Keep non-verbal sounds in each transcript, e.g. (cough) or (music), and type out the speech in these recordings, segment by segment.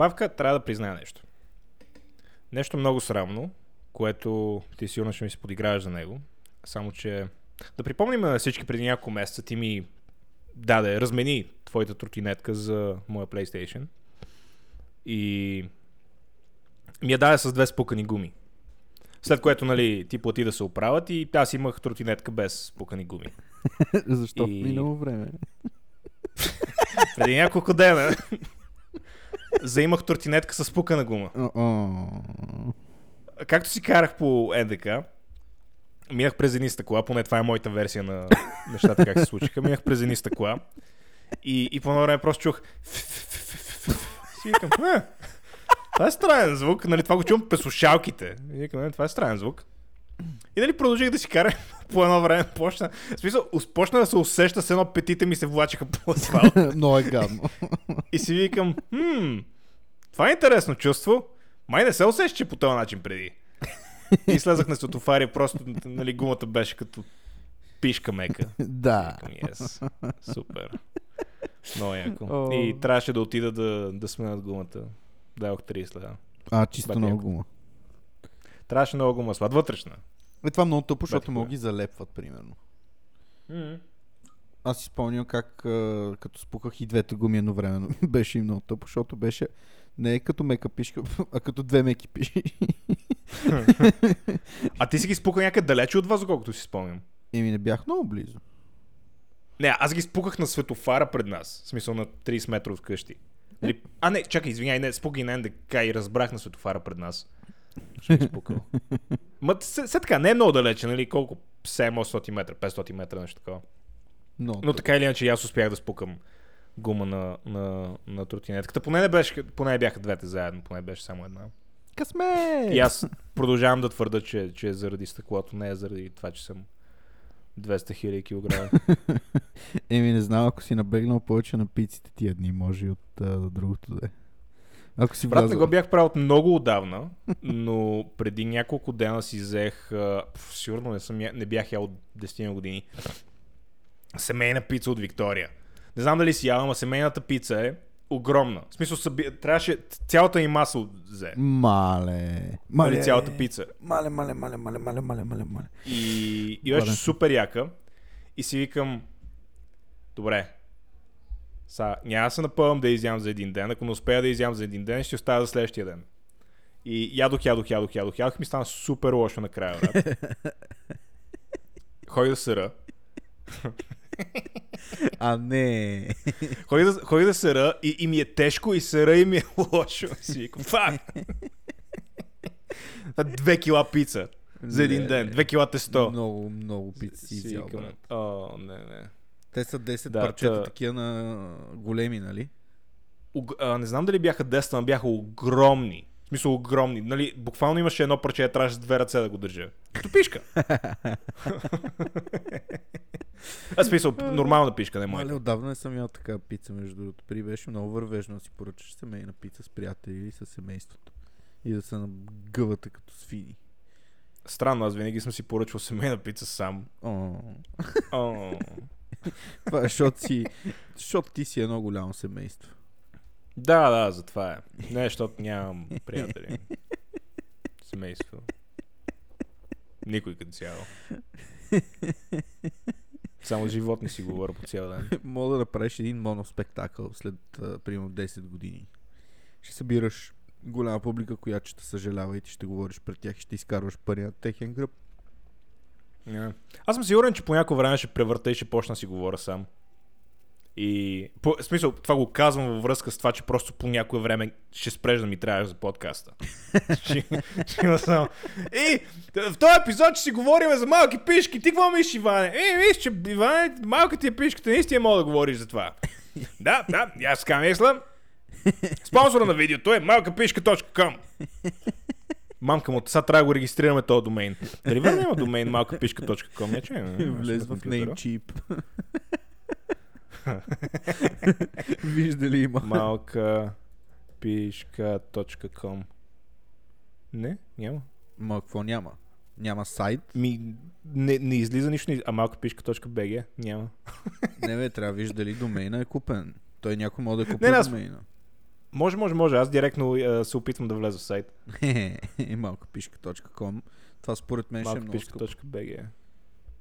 Павка, трябва да призная нещо. Нещо много срамно, което ти сигурно ще ми се подиграваш за него. Само, че да припомним на всички преди няколко месеца ти ми даде, размени твоята тротинетка за моя PlayStation. И ми я даде с две спукани гуми. След което, нали, ти плати да се оправят и аз имах тротинетка без спукани гуми. (laughs) Защо И- в минало време? (laughs) Преди няколко дена (laughs) заимах тротинетка с спукана гума. Както си карах по НДК, минах през едни стъкла, поне това е моята версия на нещата как се случиха. Минах през едни стъкла и, и по едно време просто чух си викам, е, това е странен звук, нали, това го чувам през слушалките. И викам, е, това е странен звук. И нали продължих да си карам (laughs) по едно време, почна, в смисъл, почна да се усеща, с едно петите ми се влачаха по асфалт. (laughs) Много е гадно. И си викам, хм, това е интересно чувство. Май не се усещаше по този начин преди. И слезах на светофари, просто нали, гумата беше като пишка мека. да. Викам, yes. Супер. Много яко. О. И трябваше да отида да, да сменят гумата. Дадох 30 лева. А, чисто много гума. Трябваше много гума сват. Вътрешна. Е, това е много тъпо, защото много хубаво. ги залепват, примерно. Аз си спомням как като спуках и двете гуми едновременно. (laughs) беше и много тъпо, защото беше не е като мека пишка, (laughs) а като две меки пиши. (laughs) А ти си ги спука някъде далече от вас, колкото си спомням. Еми не бях много близо. Не, аз ги спуках на светофара пред нас. В смисъл на 30 метра от къщи. А, не, чакай, извиняй, не, спука и на НДК и разбрах на светофара пред нас. Ще спукал. (laughs) Ма, все така, не е много далече, нали, колко? 700 метра, 500 метра, нещо такова. Но тъпо. така или иначе, аз успях да спукам гума на, на, на тротинетката. Поне не, беше, поне не бяха двете заедно, поне беше само една. Късме! И аз продължавам да твърда, че, че е заради стъклото, не е заради това, че съм 200 хиляди килограма. (laughs) Еми не знам, ако си набегнал повече на пиците тия дни, може и от а, другото да е. Ако си Брат, не влязъл... го бях правил много отдавна, но преди няколко дена си взех, а, пф, сигурно не, съм, я- не бях ял от 10 години, семейна пица от Виктория. Не знам дали си ял, ама семейната пица е огромна. В смисъл, съби... трябваше цялата и маса взе. Мале. Мале. Нали, цялата пица. Мале, мале, мале, мале, мале, мале, мале, мале. И, и беше супер яка. И си викам, добре, са, няма да се напълвам да изям за един ден. Ако не успея да изям за един ден, ще оставя за следващия ден. И ядох, ядох, ядох, ядох, ядох. Ми стана супер лошо накрая, брат. (laughs) Ходи да сера. (laughs) А не. Ходи да, ходи да сера и, и ми е тежко и сера и ми е лошо. Си викам, (laughs) фак! Две кила пица за един Не. ден. Две кила тесто. Много, много пици си викам. О, не, не. Те са 10 Да, парчета та- такива на големи, нали? Ог- а, не знам дали бяха 10, но бяха огромни. В смисъл огромни. Нали, буквално имаше едно парче, трябваше с две ръце да го държа. Като пишка. (laughs) а смисъл, нормална пишка, не моя. отдавна не съм ял така пица, между другото. При беше много вървежно да си поръчаш семейна пица с приятели или с семейството. И да се нагъвате като свини. Странно, аз винаги съм си поръчвал семейна пица сам. О, О, (laughs) (laughs) това е, защото си... Защото ти си едно голямо семейство. да, да, затова е. Не, защото нямам приятели. Семейство. Никой като цяло. Само животни си говоря по цял ден. (laughs) Мога да направиш един моноспектакъл след, а, примерно, 10 години. Ще събираш голяма публика, която ще съжалява и ти ще говориш пред тях и ще изкарваш пари на техен гръб. Yeah. Аз съм сигурен, че по някое време ще превърта и ще почна да си говоря сам. И по, в смисъл, това го казвам във връзка с това, че просто по някое време ще спреш да ми трябваш за подкаста. (laughs) ще, ще има само. И в този епизод ще си говорим за малки пишки. Ти какво мислиш, Иване? Е, виж, че Иване, малка ти е пишката, наистина мога да говориш за това. (laughs) да, да, аз така мисля. Спонсора на видеото е малкапишка.com (laughs) Мамка му, сега трябва да го регистрираме този домейн. Дали вече има домейн малкапишка.com? Не, че (laughs) не, Влез в. Namecheap. Вижда ли има? Малка пишка.com Не, няма. Ма какво няма? Няма сайт? Ми, не, не излиза нищо, а малкапишка.bg няма. Не бе, трябва да виж дали домейна е купен. Той някой може да Не, купил аз- домейна. Може, може, може. Аз директно а, се опитвам да влеза в сайт. (laughs) малка пишка.com. Това според мен ще е много скъпо. Малкопишка.bg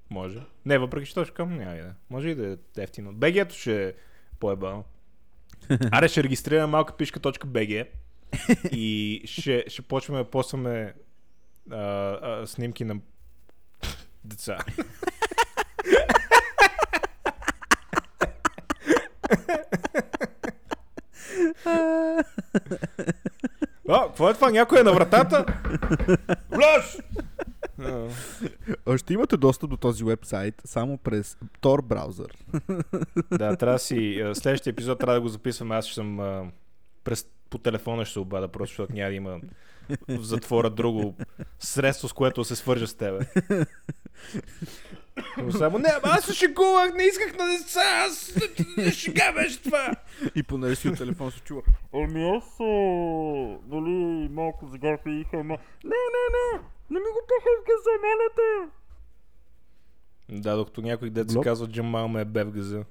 Може. Не, въпреки че точка няма да. Може и да е ефтино. BG-то ще е по-ебано. (laughs) Аре, ще регистрираме малка пишка.bg и ще, ще почваме да посваме снимки на деца. (laughs) А, какво е това? Някой е на вратата? А, Ще имате достъп до този вебсайт само през Tor браузър. Да, трябва да си... Следващия епизод трябва да го записваме. Аз ще съм... През, по телефона ще се обада, просто защото няма да има в затвора друго средство, с което се свържа с тебе. Но Само не, ама аз се шегувах, не исках на деца, аз шега беше това. И понеже си от телефон се чува. Ами аз, нали, малко загърпих, ама... Не, не, не! Не ми го газа, моля те! Да, докато някой дет се Блок. казва Джамал ме е бе в газа.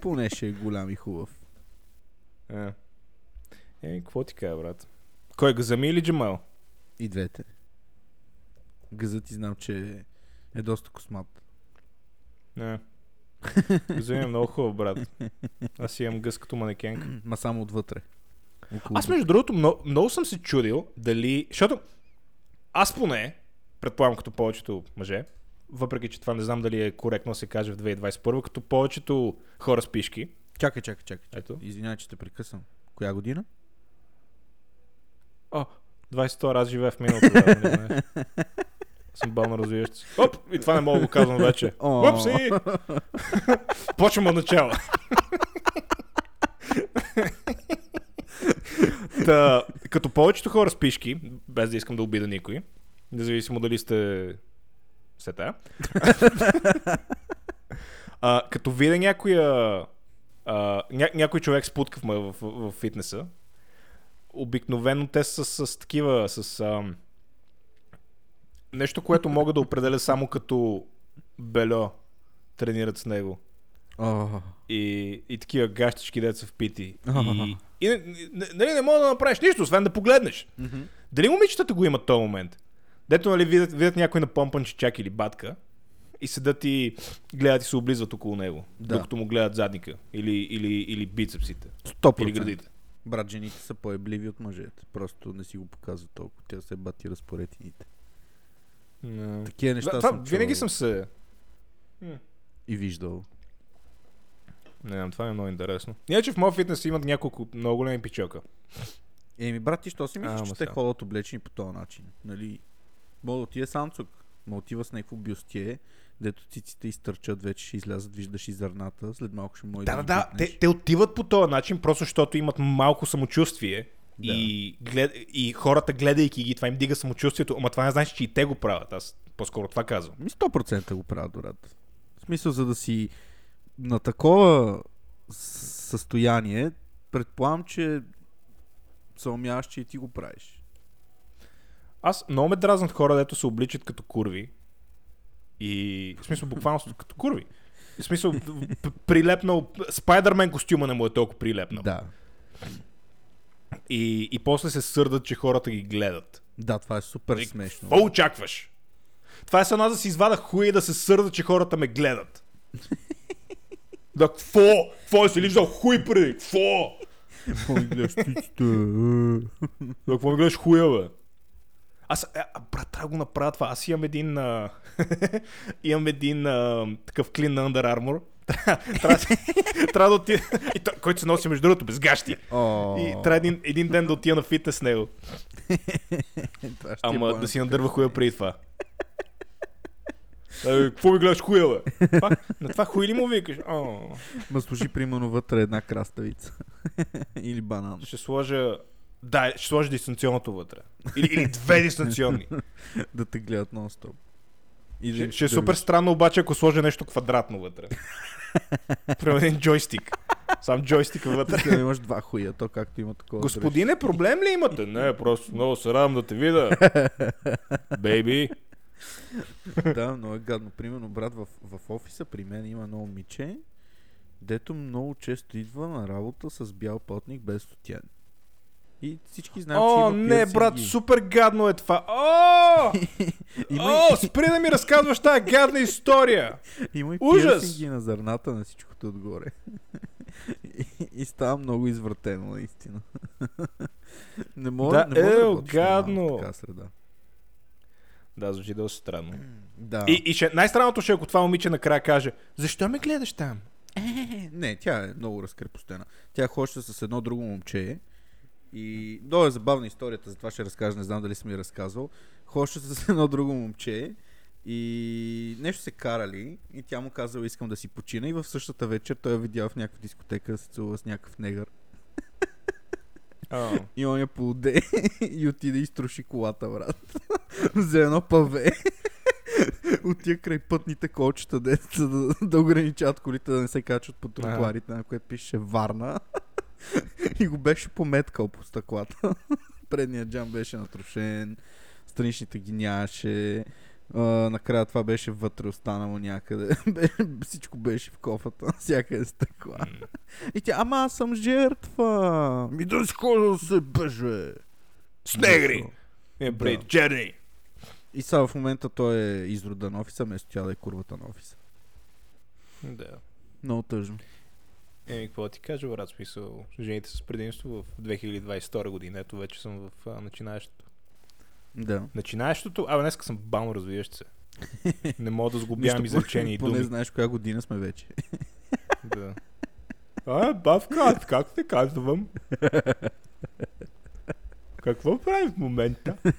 Поне ще е голям и хубав. Е, е какво ти кажа, брат? Кой, газа ми или Джамал? И двете. Газът ти знам, че е доста космат. Не. Ми е много хубав, брат. Аз имам гъс като манекенка. (clears throat) Ма само отвътре. Около Аз между другото много, много съм се чудил дали... Защото аз поне, предполагам като повечето мъже, въпреки че това не знам дали е коректно да се каже в 2021, като повечето хора с пишки, Чакай, чакай, чакай. ето, Извинявай, че те прекъсвам. Коя година? О, 22 аз живея в миналото. Да, (laughs) съм бавно развиващ се. Оп, и това не мога да го казвам вече. Опси! Почвам от начало. Та, като повечето хора с пишки, без да искам да обида никой, независимо дали сте сета, а, като видя някоя а, ня, някой човек спутка в, в, в, в фитнеса, обикновено те са с, с такива, с ам, нещо, което мога да определя само като бельо тренират с него. О, И, и такива гащички деца в пити. Аха. И, и не, не, нали не мога да направиш нищо, освен да погледнеш. мгм. Дали момичетата го имат този момент? Дето нали видят, видят някой на помпан чичак или батка и седат и гледат и се облизват около него, Да. докато му гледат задника или, или, или бицепсите, 100%. или градите. Брат, жените са по-ебливи от мъжете. Просто не си го показват толкова. Тя се бати разпоредините. No. Такива неща това, съм винаги чувал съм се... и виждал. Не знам, това е много интересно. Иначе в моят фитнес имат няколко много големи пичока. Еми, брат, ти що си мислиш, че те ходят облечени по този начин? Нали? Мога да отиде самцук. Ма отива с някакво бюстие, дето циците изтърчат, вече ще излязат, виждаш и зърната, след малко ще може Да, да, да. бутнеш. Те, те отиват по този начин, просто защото имат малко самочувствие. Да. И, глед... и хората, гледайки ги, това им дига самочувствието, ама това не значи, че и те го правят. Аз по-скоро това казвам. Ми 100% го правят, брат. В смисъл, за да си на такова състояние, предполагам, че се умяваш, че и ти го правиш. Аз много ме дразнат хора, дето се обличат като курви. И в смисъл буквално като курви. В смисъл прилепнал, Спайдермен костюма не му е толкова прилепнал. Да. И, и после се сърдат, че хората ги гледат. Да, това е супер Нали, смешно. Какво очакваш? Това е само да си извада хуя и да се сърда, че хората ме гледат. (laughs) Да, какво? Какво си лиждал хуй преди? Какво? Какво ми гледаш циците? Да, какво ми гледаш хуя, бе? Аз, а, а, брат, трябва да го направя това. Аз имам един, а... (laughs) имам един а... такъв клин на Under Armour. Трябва, да- отида... И той, който се носи между другото без гащи. О, И трябва един, един ден да отида на фитнес с него. е Ама да си надърва хуя преди това. Е, Какво ми гледаш хуя, бе? На това хуй ли му викаш? Ма служи примерно вътре една краставица. (laughs) Или банан. ще сложа... Да, ще сложа дистанционното вътре. Или, или две дистанционни. (laughs) да те гледат нон-стоп. И Ще, ще е супер странно обаче, ако сложа нещо квадратно вътре. (laughs) Примерно един джойстик. Сам джойстика вътре. Да имаш два хуя, то както има такова. Господине, проблем ли имате? Не, просто много се радвам да те видя. (laughs) Бейби. да, много е гадно. Примерно, брат, в, в офиса при мен има едно момиче Дето много често идва на работа с бял потник без стотян. И всички знаят, че О, има не, брат, супер гадно е това. О! (laughs) Има, О, спри да ми разказваш тази гадна история. (laughs) има и ужас! пирсинги на зърната на всичкото отгоре. (laughs) и, и става много извратено, наистина. не мога, Да, не мога е, да гадно. така среда. Да, звучи доста странно. (clears throat) Да. И, и ще, най-странното ще е, ако това момиче накрая каже, защо ме гледаш там? Не, тя е много разкрепостена. Тя хожда с едно друго момче и много е забавна историята, затова ще разкажа, не знам дали съм я разказвал. Хожда с (laughs) едно друго момче и нещо се карали и тя му казала искам да си почина и в същата вечер той я видял в някаква дискотека да се целува с някакъв негър. О, (laughs) И он я поуде (laughs) и отиде и струши колата, брат. Взе едно паве. Отия край пътните колчета, деца да, да ограничават колите да не се качват по тротуарите, на което пише Варна. (laughs) и го беше пометкал по стъклата. (laughs) Предният джам беше натрушен, страничните ги нямаше. А, накрая това беше вътре останало някъде. (laughs) Всичко беше в кофата, всякъде стъкла. м. И тя, ама аз съм жертва. Ми да скоро се бъже. С негри! Е, бред, Да. черни! И сега в момента той е изрода на офиса, вместо тя да е курвата на офиса. Да. Много тъжно. Еми, какво ти кажа, брат, смисъл, жените с предимство в 2022 година, ето вече съм в а, начинаещото. Да. Начинаещото, абе, днеска съм бавно развиващ се. (laughs) Не мога да сглобявам Нищо, изречения и Поне думи. знаеш коя година сме вече. (laughs) Да. А, бавка, как те казвам? Какво правим в момента? (laughs)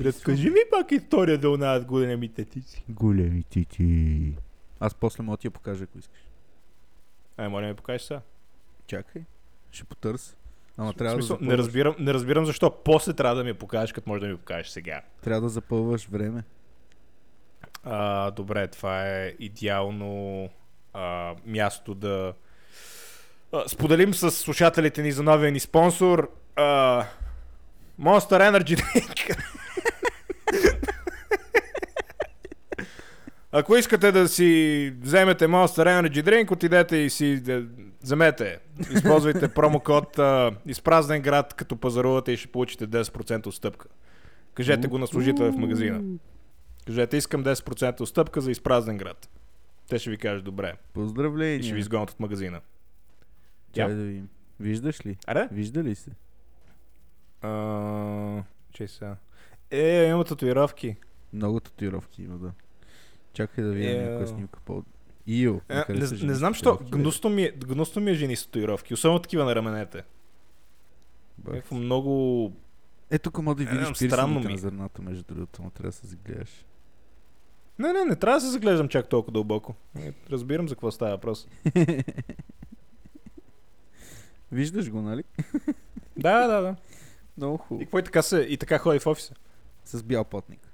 Разкажи ми пак история да унаят големите тици. Големи тити. Аз после мога да ти я покажа, ако искаш. Ай, моля ми покажеш сега. Чакай. Ще потърся. Ама трябва да, смисъл, не, запълваш, разбирам, не разбирам защо после трябва да ми покажеш, като може да ми покажеш сега. трябва да запълваш време. А, добре, това е идеално а, място да а, споделим с слушателите ни за новия ни спонсор а, Monster Energy Drink. (laughs) Ако искате да си вземете Monster Energy Drink, отидете и си да, вземете. Използвайте (laughs) промокод а, изпразнен град, като пазарувате и ще получите 10% отстъпка. Кажете го на служителя в магазина. Кажете, искам 10% отстъпка за изпразнен град. Те ще ви кажат добре. Поздравления. И ще ви изгонят от магазина. Чай да видим. Виждаш ли? Аре? Вижда ли се? А, Че сега. Е, има татуировки. Много татуировки има, да. Чакай да видя Еу. някоя снимка по... Ио, Е, не, не знам, що гнусно ми, е, гнусно ми е жени татуировки. Особено такива на раменете. Бах. Някакво много... Ето тук мога да Е, видиш пирсингите на зърната, между другото, но трябва да се загледаш. Не, не, не трябва да се заглеждам чак толкова дълбоко. Е, Разбирам за какво става въпрос. (laughs) Виждаш го, нали? Да, да, да. Много И хубаво. какво и така, се, и така ходи в офиса? С бял потник.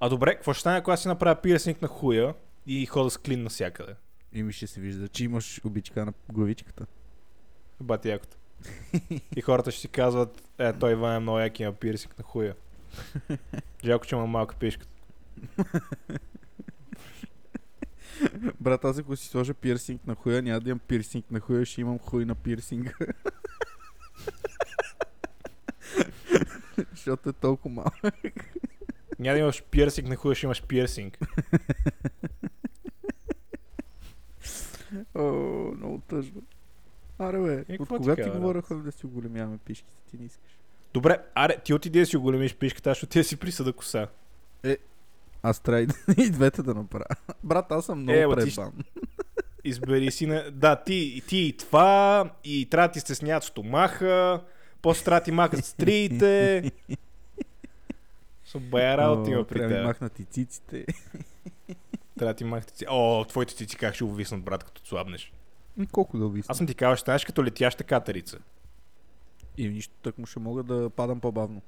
А добре, какво ще стане, ако аз си направя пирсинг на хуя и хода с клин навсякъде? И ми ще се вижда, че имаш обичка на главичката. Бати якото. И хората ще си казват, е, той Иван е много як има пирсинг на хуя. Жалко, че има малка пишка. Брат, аз ако си сложа пирсинг на хуя, няма да имам пирсинг на хуя, ще имам хуй на пирсинга. (laughs) Защото е толкова малко. Няма да имаш пирсинг на ще имаш пирсинг. О, много тъжно. Аре бе, Е, от ти кога ти говоря ходим да си оголемяваме пишките, ти не искаш. Добре, аре, ти отиди да си оголемиш пишката, аз ще отида да си присъда коса. Аз трябва и, (laughs) и двете да направя. Брат, аз съм много Е, ма ти пребан. Избери си на... Да, ти, ти и това, и трябва да ти стесняват стомаха, после трябва да ти махат (laughs) стриите. Со бая работа има при Трябва да теб. махнат и циците. Трябва да ти махат цици. О, твоите цици как ще увиснат, брат, като слабнеш. Колко да увисна. Аз съм ти казал, ще станеш като летяща катерица. И нищо, так му ще мога да падам по-бавно.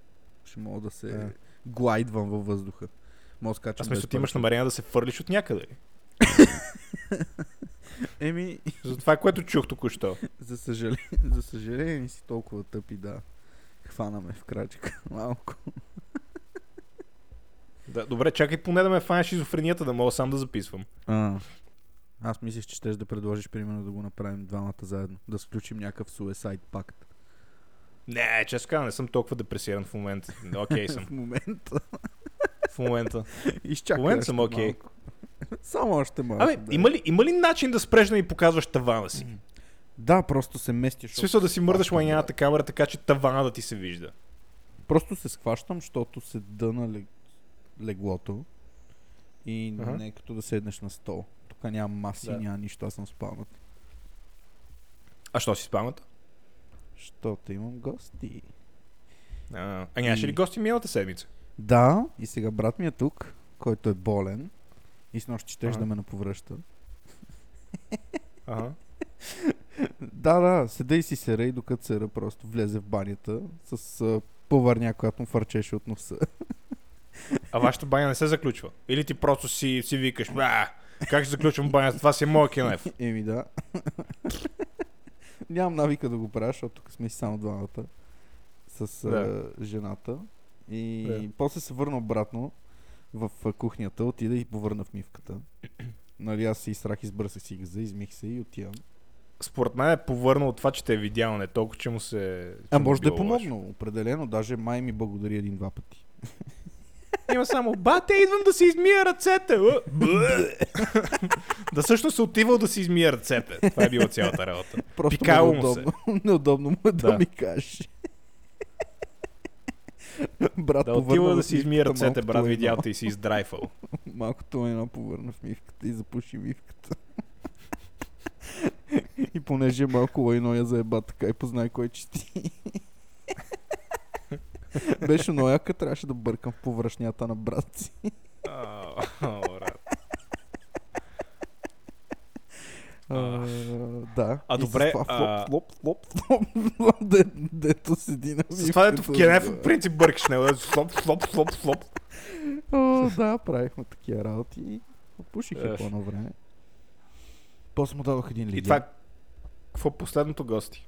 Ще мога да се Да. глайдвам във въздуха. Мога да скачам Аз мисля, ти имаш намерение да се фърлиш от някъде. (laughs) Еми, За това, което чух току-що. за съжаление, за съжаление не си толкова тъпи, да. Хванаме в крачка. Малко. Да, добре, чакай поне да ме фанеш шизофренията, да мога сам да записвам. А, Аз мислих, че ще да предложиш, примерно, да го направим двамата заедно. Да сключим някакъв Suicide пакт. Не, честно казвам, не съм толкова депресиран в момента. Окей съм. (laughs) В момента. В момента. Изчакай. В момента съм окей. малко. (laughs) Само още малко. Абе, да. има ли, има ли начин да спреш да ми показваш тавана си? Да, просто се местиш. В смисъл да си мърдаш лайняната камера, така че тавана да ти се вижда. да. Просто се схващам, защото се дъна. Леглото. И Ага. не е като да седнеш на стол. Тук няма маси, Да. няма нищо, аз съм спалнат. А що си спалната? Защото имам гости. А, а нямаше ли И- гости миналата седмица? Да, и сега брат ми е тук, който е болен. И с нощ щеш Ага. да ме наповръща. Ага. (laughs) Да, да, седа и си сера и докато сера просто влезе в банята с повърня, която му фърчеше от носа. (laughs) А вашата баня не се заключва? Или ти просто си, си викаш, а, как ще заключвам банята? Това си е моят кенеф. Еми да. (laughs) Нямам навика да го правя, защото тук сме си само двамата с а, Да. жената. И Да. после се върна обратно в а, кухнята, отида и повърна в мивката. (clears throat) Нали, аз си изстрах, избърсах си газа, измих се и отивам. Според мен е повърнал от това, че те е видял, не толкова, че му се... че А може да е било лошо. помогнал, определено. Даже май ми благодари един-два пъти. (laughs) Има само, бате, идвам да си измия ръцете. Бъ. да също се отивал да си измия ръцете. Това е била цялата работа. Просто Пикало му е се. (laughs) неудобно. му е да, Да. ми каже. брат, Да отива да си мивката, ръцете, брат, едно. видял те и си издрайфал. (laughs) Малкото едно повърна в мивката и запуши мивката. (laughs) и понеже е малко лайно я заеба така и познай кой чисти. (laughs) Беше много яка, трябваше да бъркам в повръшнята на брат си. Да. А добре, Флоп, флоп, флоп, флоп, де, дето седи на С това дето в кенеф, в принцип бъркаш него. дето Слоп, слоп, слоп, слоп. О, да, правихме такива работи. и Пуших я Еф. по едно време. После му дадох един лидер. И това какво е последното гости?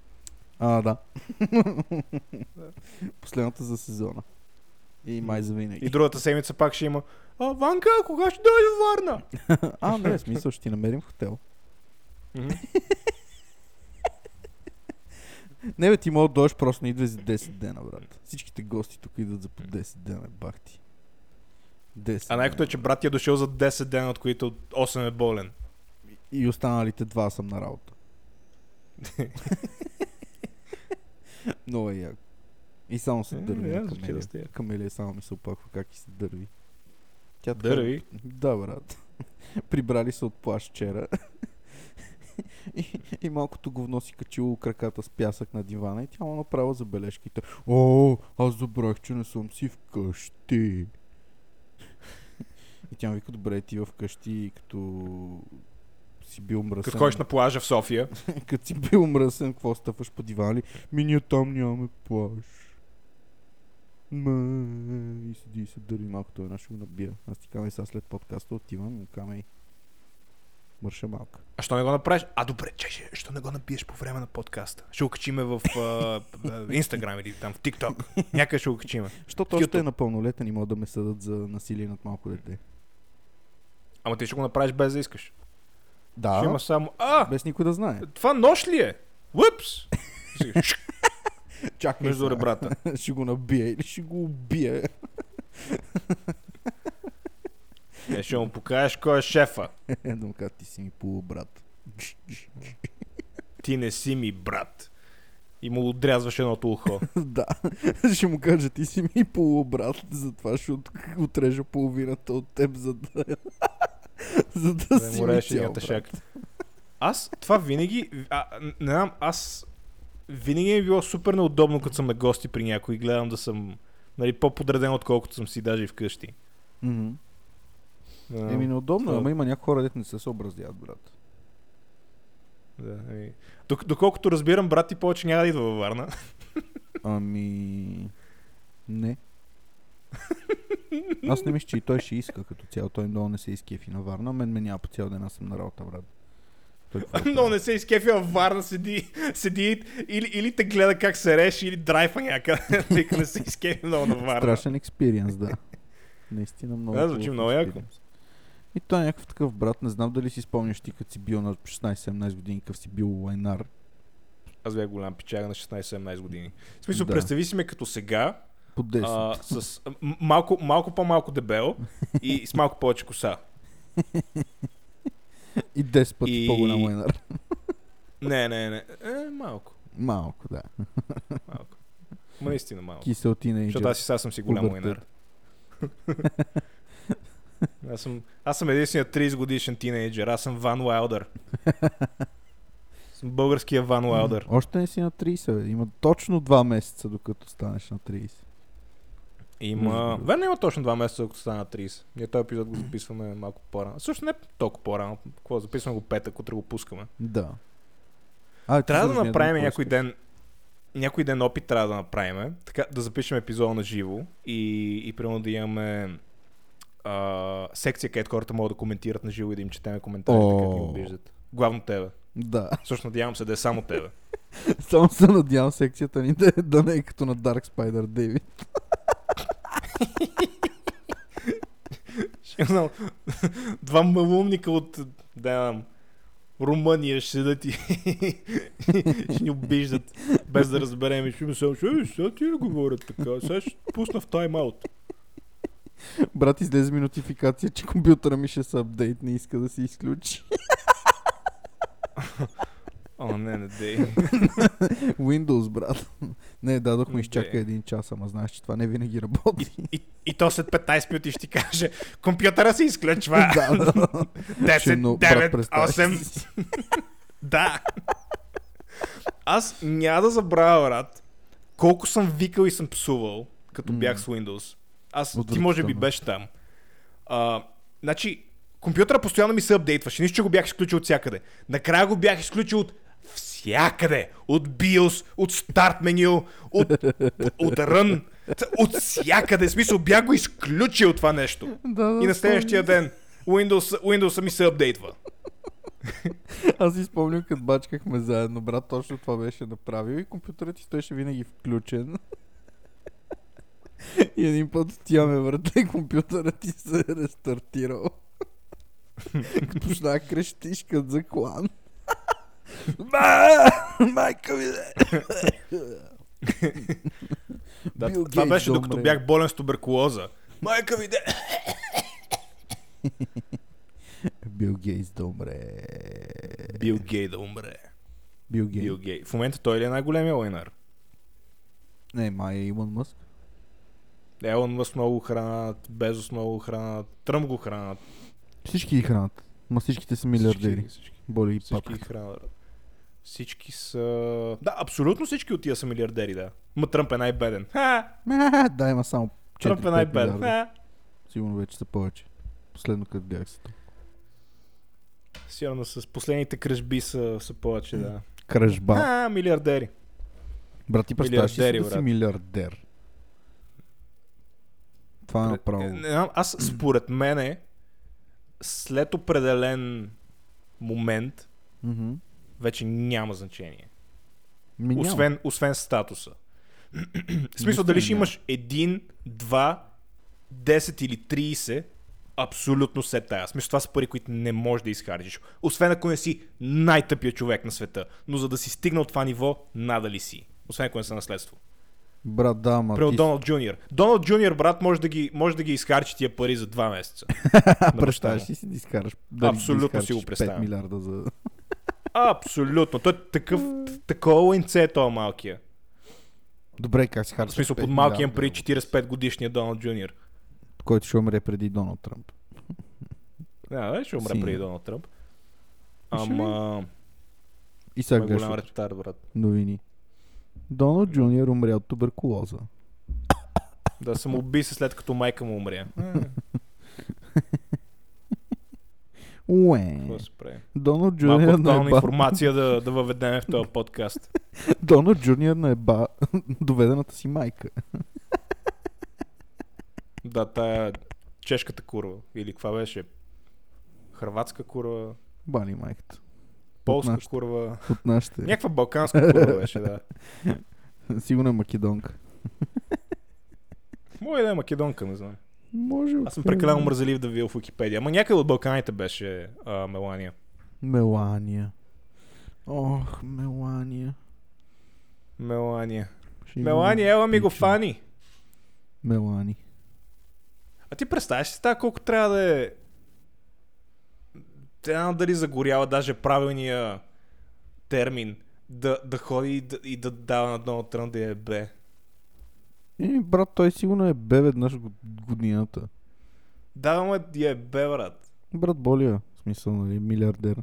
А, да. (laughs) Последната за сезона. И май за винаги. И другата седмица пак ще има А, Ванка, кога ще дойде в Варна? (laughs) а, не, смисъл ще ти намерим хотел. Не, бе, ти мога да дойдеш, просто не идва за 10 дена, брат. Всичките гости тук идват за по 10 дена, бах ти. 10 А най-като е, че брат ти е дошъл за 10 дена, от които 8 е болен. И останалите два съм на работа. (laughs) (laughs) Много е яко. И само се Е, дърви звучи камелия. яко. Камелия само ми се опаква как и се дърви. Тя така- Дърви? Да, брат. (laughs) Прибрали се от плащ вчера. (laughs) и, и малкото говно си качило краката с пясък на дивана и тя му направила забележките. О, аз забравих, че не съм си вкъщи. и тя му вика, добре, ти вкъщи, като си бил мръсен. Като ходиш на плажа в София. (laughs) като си бил мръсен, какво стъпваш по дивана ли? Ми ние там нямаме плаж. Ма, и седи и се дърви малко, той ще го набия. Аз ти казвам сега след подкаста отивам му и мърша малка. А що не го направиш? А, добре, чай, що не го набиеш по време на подкаста? Ще го качиме в Инстаграм или там в TikTok. (laughs) Някъде ще го качиме. Защото още е напълнолетен и могат да ме съдат за насилие над малко дете. Ама ти ще го направиш без да искаш. Да, Ще има само... А, без никой да знае. това нож ли е? Упс! (laughs) Чакай Между сега. ребрата. (laughs) ще го набия или ще го убия. (laughs) Е, ще му покажеш кой е шефа. Е, да му кажа, ти си ми полубрат. Ти не си ми брат. И му отрязваш едното ухо. да, ще му кажа, ти си ми полубрат, затова ще от, отрежа половината от теб, за да, (laughs) за да, Да си цял, едната шака. Аз това винаги... А, не знам, аз... Винаги е било супер неудобно, като съм на гости при някой и гледам да съм нали, по-подреден, отколкото съм си даже и вкъщи. Да, Еми неудобно, това- ама има някои хора, дето не се съобразяват, брат. да, еми. Док- Доколкото разбирам, брат ти повече няма да идва във Варна. Ами... Не. (laughs) Аз не мисля, че и той ще иска като цяло. Той много не се изкефи на Варна. Мен ме няма по цял ден, аз съм на работа, брат. Да Но не се изкефи във Варна, седи, седи или, или те гледа как се реши, или драйфа някъде. (laughs) Вика не се изкефи много на Варна. Страшен експириенс, да. Наистина много. Да, звучи много яко. И той е някакъв такъв брат. Не знам дали си спомняш ти, като си бил на 16-17 години, какъв си бил лайнар. Аз бях голям пичага на 16-17 години. В смисъл, Да. представи си ме като сега, По 10. а, с малко, малко по-малко дебел и с малко повече коса. И 10 пъти и- по-голям лайнар. Не, не, не. Е, малко. Малко, да. Малко. Ма наистина малко. Кисел тинейджър. Защото аз и сега съм си голям лайнер. (laughs) аз, съм, аз съм единственият 30 годишен тинейджър. Аз съм Ван Уайлдър. (laughs) съм българския Ван Уайлдър. Още не си на 30, бе. Има точно 2 месеца, докато станеш на 30. Има... Между Верно има точно 2 месеца, ако стана 30. Ние този епизод го записваме малко по-рано. Също не толкова по-рано. Какво? Записваме го петък, утре го пускаме. Да. А, Трябва да направим ден, някой кой ден някой ден опит трябва да направим, така да запишем епизода на живо и, и примерно да имаме а, секция, където хората могат да коментират на живо и да им четеме коментарите, О. където ни обиждат. Главно тебе. Да. (laughs) Всъщност надявам се да е само тебе. (laughs) Само се надявам секцията ни да, е- да не е като на Dark Spider David. Ще знам, два малумника от да Румъния ще седат и (laughs) ще ни обиждат без да разберем. И ще ми само, «Е, сега ти говорят така? Сега ще пусна в тайм-аут. Брат, излезе ми нотификация, че компютъра ми ще се апдейт, не иска да се изключи. (laughs) О, не, не дей. (laughs) Windows, брат. Не, дадох му Окей. изчака един час, ама знаеш, че това не винаги работи. И, и то след 15 минути ще ти каже, компютъра се изключва. (laughs) да, да, (laughs) да. 10, но, брат, 9, представяш 8. си. Да. Аз няма да забравя, брат, колко съм викал и съм псувал, като бях с Windows. Аз, ти може би беше там. А, значи, компютъра постоянно ми се апдейтваше, нищо че го бях изключил от всякъде. Накрая го бях изключил от всякъде. От BIOS, от старт меню, от, от Run, от всякъде. В смисъл, бях го изключил това нещо. да, да, И на следващия ден Windows, Windows ми се апдейтва. Аз си спомням, като бачкахме заедно, брат, точно това беше направил и компютърът ти стоеше винаги включен. и един път отиваме врата и компютърът ти се е рестартирал. като да крещиш като за клан. Ма! Майка ми! Да, Бил това Гейтс беше да докато умре. бях болен с туберкулоза. Майка ви де! Бил Гейтс да умре. Бил Гей да умре. Бил Гейтс. Бил Гей. В момента той ли е най-големия лайнар? Не, май е Илон Мъск. Елон Мъс много хранат, Безос много хранат, Тръмп го хранат. Всички ги хранат. Ма всичките са милиардери. Всички, всички, Боли и всички ги хранат. Всички са... Да, абсолютно всички от тия са милиардери, да. Ма Тръмп е най-беден. Ха! Да, има само 4 Тръмп е най-беден. Сигурно вече са повече. Последно като гледах се. Сигурно с последните кръжби са, са повече, да. Кръжба. А, милиардери. Брат, ти представяш ли да си милиардер? Това е направо. не Аз според мене след определен момент Мгм. Вече няма значение. Ми няма. Освен, освен статуса. В смисъл, дали ще имаш един, два, 10 или 30, абсолютно се тая. Смисъл, това са пари, които не можеш да изхарчиш. Освен ако не си най-тъпия човек на света. Но за да си стигнал това ниво, надали си. Освен ако не са наследство. Брат, да, ма Примерно ти... Доналд Джуниор. Доналд Джуниор, брат, може да ги, може да ги изхарчи тия пари за два месеца. (laughs) Представяш ли си да изкараш? дали да Абсолютно си го представям. 5 милиарда за... Абсолютно. Той е такъв, такова линце е този малкия. Добре, как си В харчиш смисъл, 5 под малкия при 45 годишния Доналд Джуниор. Който ще умре преди Доналд Тръмп. Да, ще умре Сигурно. преди Доналд Тръмп. Ама... И сега голям ретард, брат. новини. Доналд Джуниор умря от туберкулоза. Да съм уби се след като майка му умря. (laughs) Уе. Какво се прави? Доналд Джуниор актуална наеба... информация да, да въведем в този (laughs) подкаст. Доналд Джуниор наеба (laughs) доведената си майка. (laughs) Да, тая чешката курва. Или каква беше? Хрватска курва, Бали майката. полска нашата. курва. От нашите. Някаква балканска курва беше, да. Сигурно е македонка. Може да е македонка, не знам. Може. Аз съм прекалено мързелив да видя в Википедия. Ама някъде от Балканите беше а, Мелания. Мелания. Ох, Мелания. Мелания. Ще Мелания, ела ми го фани. Мелани. А ти представяш си тази колко трябва да е... Знам дали загорява даже правилния термин да, да ходи и да, и да дава на Доналд Тръмп да я бе. Е, брат, той сигурно е бе веднъж год- годината. Да, ама е бе, брат. Брат, болия. В смисъл, нали, милиардер.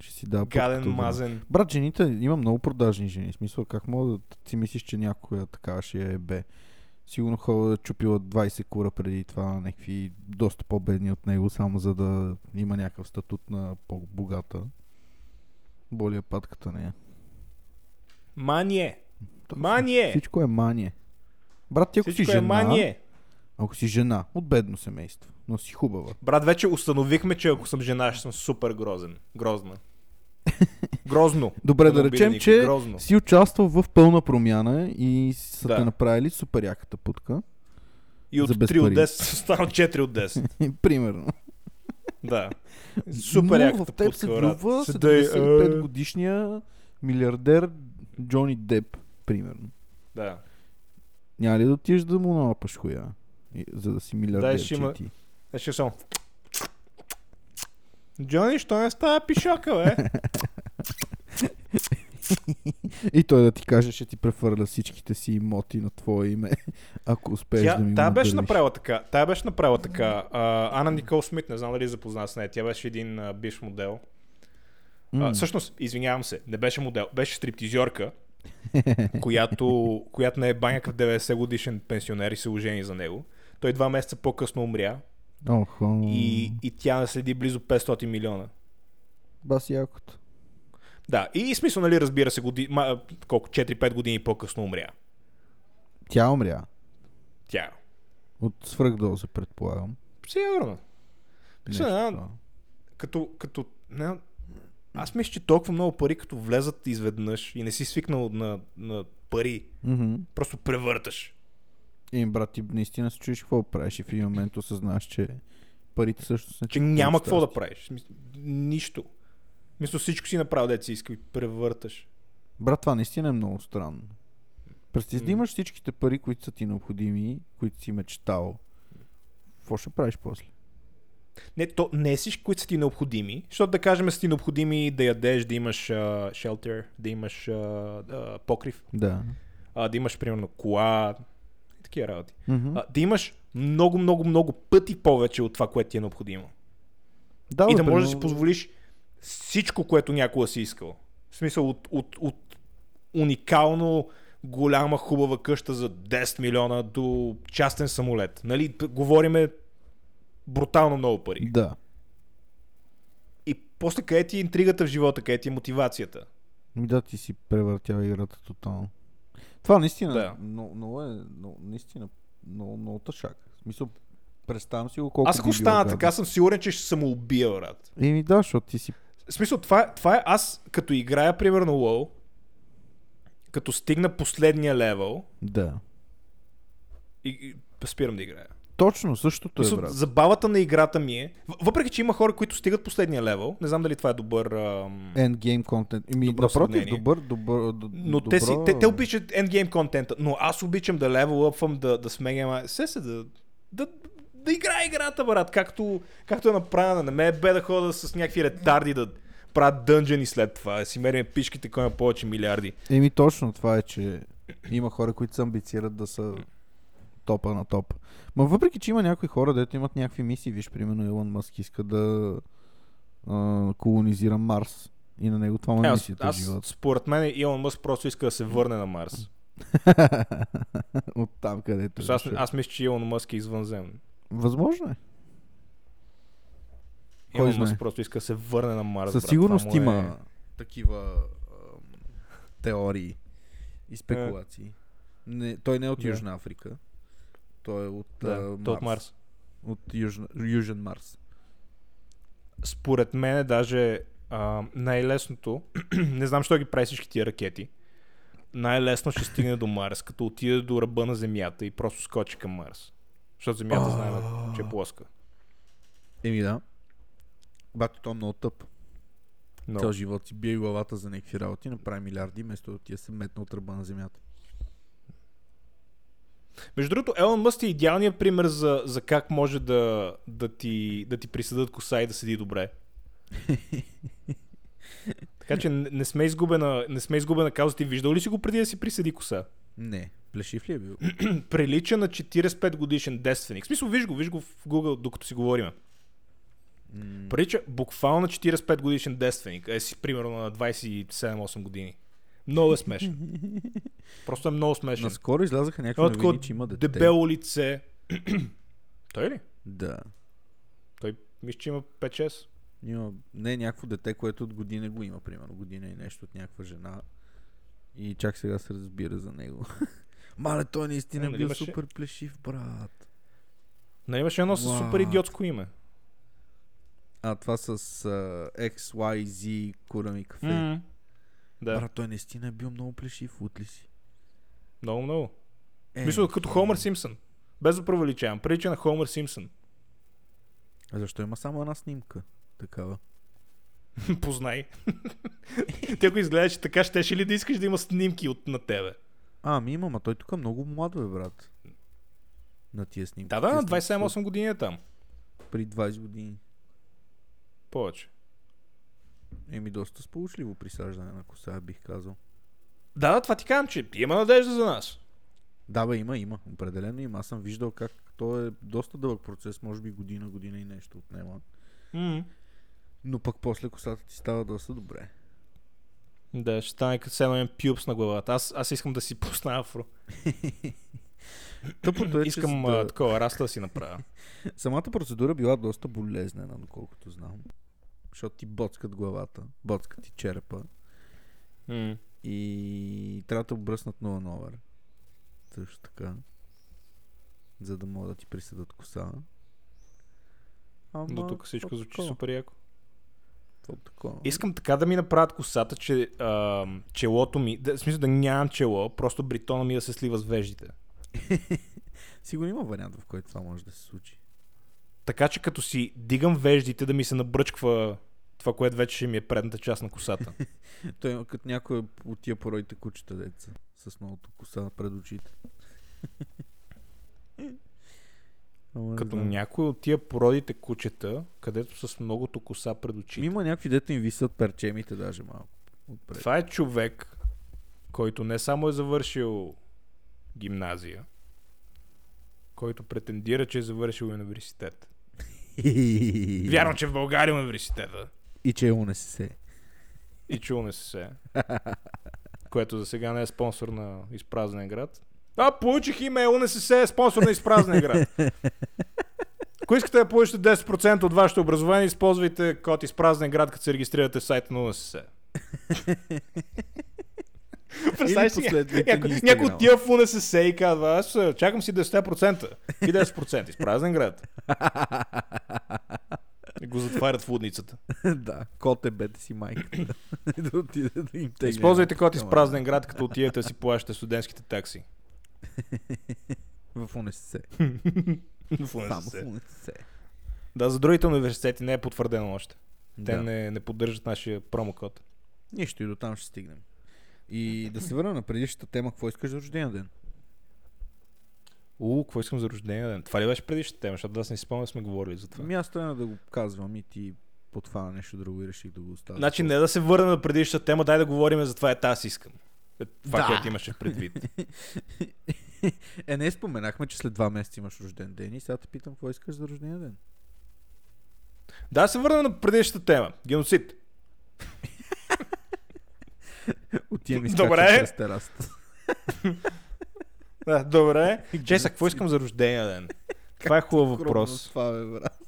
Ще си дава Гаден, да. мазен. Брат, жените, има много продажни жени. В смисъл, как мога да си мислиш, че някоя такава ще е бе? Сигурно хора чупила 20 кура преди това на някакви доста по-бедни от него, само за да има някакъв статут на по-богата. Болия патката не е. Мание. Точно. Мание. Всичко е мание. Брат, ти ако си Всичко е жена, мание. ако си жена от бедно семейство, но си хубава, Брат, вече установихме, че ако съм жена, ще съм супер грозен. Грозна. Грозно. (laughs) Добре, да речем, че. Грозно. си участвал в пълна промяна и са Да. те направили супер яката путка. И от за без 3 от пари. 10 съм станал 4 от 10. (laughs) Примерно. Да. Супер яката в теб се путка, влюбва Седай, 75 а, годишния милиардер Джони Деп, примерно. Да. Няма ли да отидеш да му налапаш хуя? За да си милиардер, Да, ще има- ти. Е, ще само. Джони, що не става пишока, бе? И той да ти каже, ще ти префърля всичките си имоти на твое име, (laughs) ако успееш Тя, да ми тя беше направила така. Тя беше направила така. А, Ана Никол Смит, не знам дали е запозна с нея. Тя беше един а, бивш модел. М. А, всъщност, извинявам се, не беше модел, беше стриптизьорка, (laughs) която, която не е баняка в 90 годишен пенсионер и се ожени за него. Той два месеца по-късно умря Охо. и, и тя наследи близо 500 милиона. Бас якото. Да, и, и смисъл, нали, разбира се, годи, ма, колко, 4-5 години по-късно умря. Тя умря. Тя. От свръхдоза, предполагам. Сигурно. Нещо като, като не, аз мисля, че толкова много пари, като влезат изведнъж и не си свикнал на, на пари, Мгм. просто превърташ. И, брат, ти наистина се чуеш какво правиш и в един момент осъзнаш, че парите също са... Че няма какво да правиш. Нищо. Мисля, всичко си направил, дете си иска и превърташ. Брат, това наистина е много странно. Представи да М. имаш всичките пари, които са ти необходими, които си мечтал. Какво ще правиш после? Не, то не е всички, които са ти необходими, защото да кажем са ти необходими да ядеш, да имаш uh, shelter, да имаш uh, uh, покрив, Да. а, да имаш примерно кола и такива работи. Мгм. А, да имаш много, много, много пъти повече от това, което ти е необходимо. да, и да можеш да си позволиш всичко, което някога си искал. В смисъл от, от, от уникално голяма хубава къща за 10 милиона до частен самолет. Нали, говориме брутално много пари. Да. И после къде ти е интригата в живота, къде ти е мотивацията? Да, ти си превъртял играта тотално. Това наистина, Да. много, много е, много, наистина, много, много тъшак. В смисъл, представям си го колко Аз ако стана така, съм сигурен, че ще се убия, брат. Еми да, защото ти си... В смисъл, това, е- това е аз, като играя, примерно, WoW, като стигна последния левел Да. и, и спирам да играя. Точно, същото е, брат. забавата на играта ми е, въпреки че има хора, които стигат последния левел, не знам дали това е добър... Ам... Endgame контент. Добро напротив, добър, добър, д- Но добро... те, си, те, те обичат endgame контента, но аз обичам да левелъпвам, да, да сменям, се се да, да, да играя играта, брат, както, както е направена. Не ме е бе да хода с някакви ретарди да правят дънжени след това, си мерим пишките, кой има повече милиарди. Еми точно това е, че има хора, които се амбицират да са топа на топ. Ма въпреки, че има някои хора, дето имат някакви мисии, виж, примерно Илон Мъск иска да а, колонизира Марс. И на него това му Е, е аз, мисията аз, живота. според мен Илон Мъск просто иска да се върне на Марс. (laughs) От там, където Аз, е. аз мисля, че Илон Мъск е извънземен. Възможно е. Илон? Мъск просто иска да се върне на Марс. Със брат. сигурност е- има такива теории и спекулации. Не, той не е от Да. Южна Африка. Той е от, Да, а, той от Марс. От Южна, Южен Марс. според мен е даже а, най-лесното, (clears throat) не знам защо ги прави всички тия ракети, най-лесно ще стигне до Марс, като отиде до ръба на Земята и просто скочи към Марс. Защото земята знаем, че е плоска. Еми да. Бато, то е много тъп. Но. Цял живот си бие главата за някакви работи, направи милиарди, вместо да ти се метна от ръба на земята. Между другото, Елон Мъст е идеалният пример за, за как може да, да, ти, да ти присъдат коса и да седи добре. (laughs) така че не, не сме изгубена, не сме изгубена кауза. Ти виждал ли си го преди да си присъди коса? Не. Плешив ли е бил? (clears throat) Прилича на 45 годишен девственик. В смисъл, виж го, виж го в Google, докато си говорим. М, Прилича буквално на 45 годишен девственик. Е си примерно на 27-8 години. Много е смешен. (laughs) Просто е много смешен. Наскоро излязаха някакви новини, че има дете. дебело лице. (clears throat) Той ли? Да. Той мисля, че има 5-6. Има, не, някакво дете, което от година го има, примерно. Година и нещо от някаква жена. И чак сега се разбира за него. (laughs) Мале, той наистина Е, е нали бил имаше- супер плешив, брат. Не имаше едно с супер идиотско име. А, това с uh, XYZ Курами кафе. М, Да, Брат, той наистина е бил много плешив, от ли си? много, много. Е, Мисля, като е. Хомър Симпсън. Без да провеличавам. Прилича на Хомър Симпсън. А защо има само една снимка? Такава. (laughs) Познай. (laughs) Ти ако изгледаш така, щеше ли да искаш да има снимки от, на тебе? А, ми има, ма той тук е много млад, бе, брат. На тия снимки. Да, да, на снимки са 27-8 години е там. При 20 години. Повече. Еми, доста сполучливо присаждане на коса, бих казал. Да, да, това ти казвам, че има надежда за нас. Да, бе, има, има. Определено има. Аз съм виждал как то е доста дълъг процес, може би година, година и нещо отнема. М. Но пък после косата ти става доста добре. Да, ще стане като се едно пюпс на главата. Аз, аз искам да си (laughs) пусна афро. Тъпото е, Искам че такова раста да си направя. (laughs) самата процедура била доста болезнена, доколкото знам. Защото ти боцкат главата, боцкат ти черепа М. и трябва да обръснат нова номер. Също така. За да могат да ти присъдат коса. Ама, До тук всичко звучи супер яко. Такова? Искам така да ми направят косата, че а, челото ми, да, в смисъл да нямам чело, просто бритона ми да се слива с веждите. (laughs) Сигурно има вариант, в който това може да се случи. Така че като си дигам веждите да ми се набръчква това, което вече ще ми е предната част на косата. (laughs) Той е като някой от тия породите кучета деца с новото коса пред очите. (laughs) Ама като някой от тия породите кучета, където с многото коса пред очите. Има някакви дето им висят перчемите даже малко. Отпред. Това е човек, който не само е завършил гимназия, който претендира, че е завършил университет. (laughs) Вярвам, че в България е университета. И че е УНСС. И чул не се. което за сега не е спонсор на изпразнен град. А, получих име УНСС е спонсор на изпразнен град. (laughs) Ако искате да получите 10% от вашето образование, използвайте код изпразнен град, като се регистрирате в сайта на УНСС. (laughs) (laughs) Представяш си, някой, Инстаграма. отива в УНСС и казва, аз чакам си 10%. И 10%, изпразнен град. И го затварят в лудницата. (laughs) да, кот е бете си майката. (laughs) да отиде да им теgne. Използвайте код изпразнен град, като отидете да си плащате студентските такси. В УНСС. В Само УНСС. в УНСС. Да, за другите университети не е потвърдено още. Те Да. не, не поддържат нашия промокод. Нищо и до там ще стигнем. И да се върна на предишната тема, какво искаш за рождения ден? У, какво искам за рождения ден? Това ли беше предишната тема, защото аз не си спомням, сме говорили за това. Ми аз тръгна да го казвам и ти потвана нещо друго и реших да го оставя. Значи не да се върнем на предишната тема, дай да говорим за това, ето аз искам. Е, Това, Да. което имаше предвид. (laughs) Е, не споменахме, че след два месеца имаш рожден ден и сега те питам какво искаш за рождения ден. да се върнем на предишната тема. Геноцид. (laughs) Отивам и Добре. през терасата. Да, добре. (laughs) Чеса, какво искам за рождения ден? (laughs) Това е хубав въпрос. Това, бе, брат.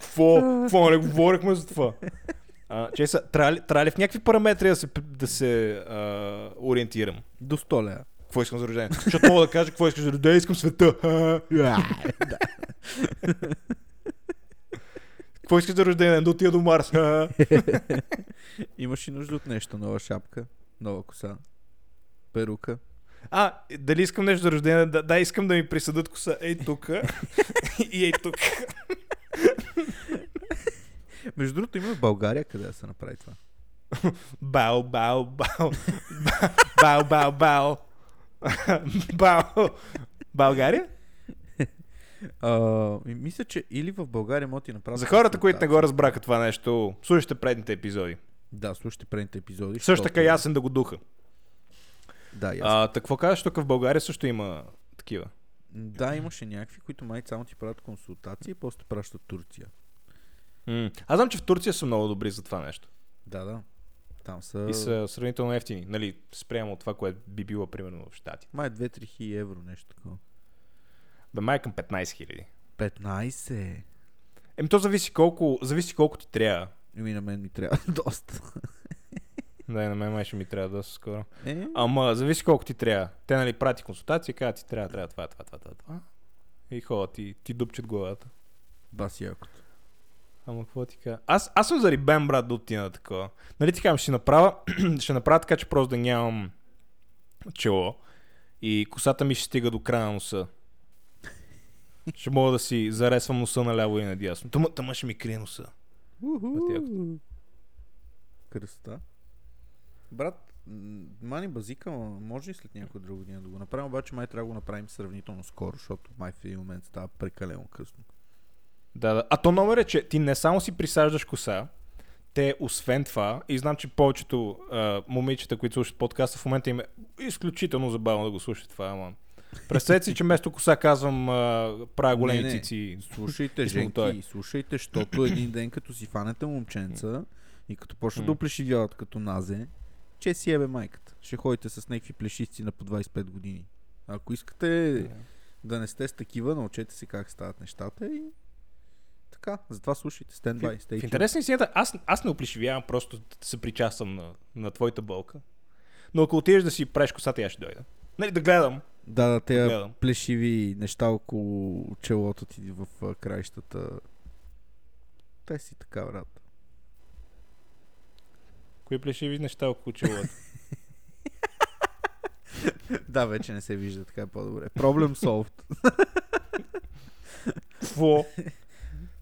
Какво? Какво не говорихме за това? А, Чеса, трябва ли, трябва ли в някакви параметри да се, да се а, ориентирам? До 100 лея. Какво искам за рождение? Защото мога да кажа какво искаш за рождение, искам света. Ха. (laughs) Какво искаш за рождение? Да отида до Марс. (laughs) Имаш и нужда от нещо. Нова шапка, нова коса, перука. А, дали искам нещо за рождение? Да, да искам да ми присъдат коса. Ей тук. (laughs) и ей тук. Между другото има в България къде да се направи това. Бау, бау, бау. Бау, бау, бау. Бау. България? А, мисля, че или в България да ти направят... За хората, които не го разбраха това нещо, слушайте предните епизоди. Да, слушайте предните епизоди. Също така ясен да го духа. Да, ясен. А, какво казваш, тук в България също има такива. Да, имаше някакви, които май само ти правят консултации и после пращат Турция. М. Аз знам, че в Турция са много добри за това нещо. Да, да. Там са... И са сравнително ефтини. Нали, спрямо от това, което би било примерно в Штати. Май 2-3 хиляди евро, нещо такова. Бе, май към 15 хиляди. 15. Еми, то зависи колко, зависи колко ти трябва. Еми на мен ми трябва (laughs) доста. Да, на мен май ще ми трябва доста скоро. Е, Ама, зависи колко ти трябва. Те, нали, прати консултация, казват ти трябва, трябва това, това, това, това, това. И ходят и ти дупчат главата. баси якото. Ама какво ти кажа? Аз, аз съм зарибен, брат, да отина на такова. Нали ти казвам, ще направя, (clears throat) ще направя така, че просто да нямам чело. И косата ми ще стига до края на носа. Ще мога да си заресвам носа наляво и надясно. Тъма, тъма ще ми крие носа. Кръста. Брат, мани базика, може ли след някоя друга година да го направим, обаче май трябва да го направим сравнително скоро, защото май в един момент става прекалено късно. Да, да. А то номер е, че ти не само си присаждаш коса, те освен това, и знам, че повечето а, момичета, които слушат подкаста, в момента им е изключително забавно да го слушат това, ама... Представете си, че вместо коса казвам а, правя големи Не, не. цици. Слушайте, женки, слушайте, защото един ден като си фанете момченца и като почнат да оплешивяват като назе, че си ебе майката. Ще ходите с някакви плешисти на по 25 години. Ако искате да не сте с такива, научете се как стават нещата и така, затова слушайте, stand by, stay В tuned. интерес на истината, аз, аз не оплешивявам, просто се причаствам на, на твоята болка. Но ако отидеш да си правиш косата, аз ще дойда. Нали, да гледам. Да, да, тези Гледам. плешиви неща около челото ти в краищата. Те си така, брат. Кои плешиви неща около челото? (laughs) да, вече не се вижда, така е по-добре. Проблем solved. Какво?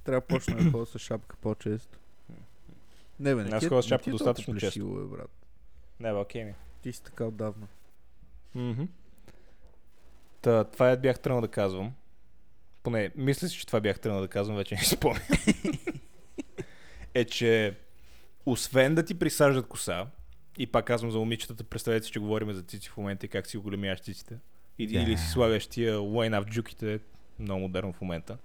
Трябва да почна да ходя с шапка по-често. Не, бе, не Аз е- ходя с шапка е достатъчно плешиво, Бе, брат. Не, бе, окей ми. Ти си така отдавна. Мгм. Та, това е бях тръгнал да казвам. Поне, мисля си, че това бях тръгнал да казвам, вече не си спомням. (laughs) е, че освен да ти присаждат коса, и пак казвам за момичетата, представете си, че говорим за цици в момента и как си оголемяш циците. И, Да. Или си слагаш тия лайна в джуките, много модерно в момента.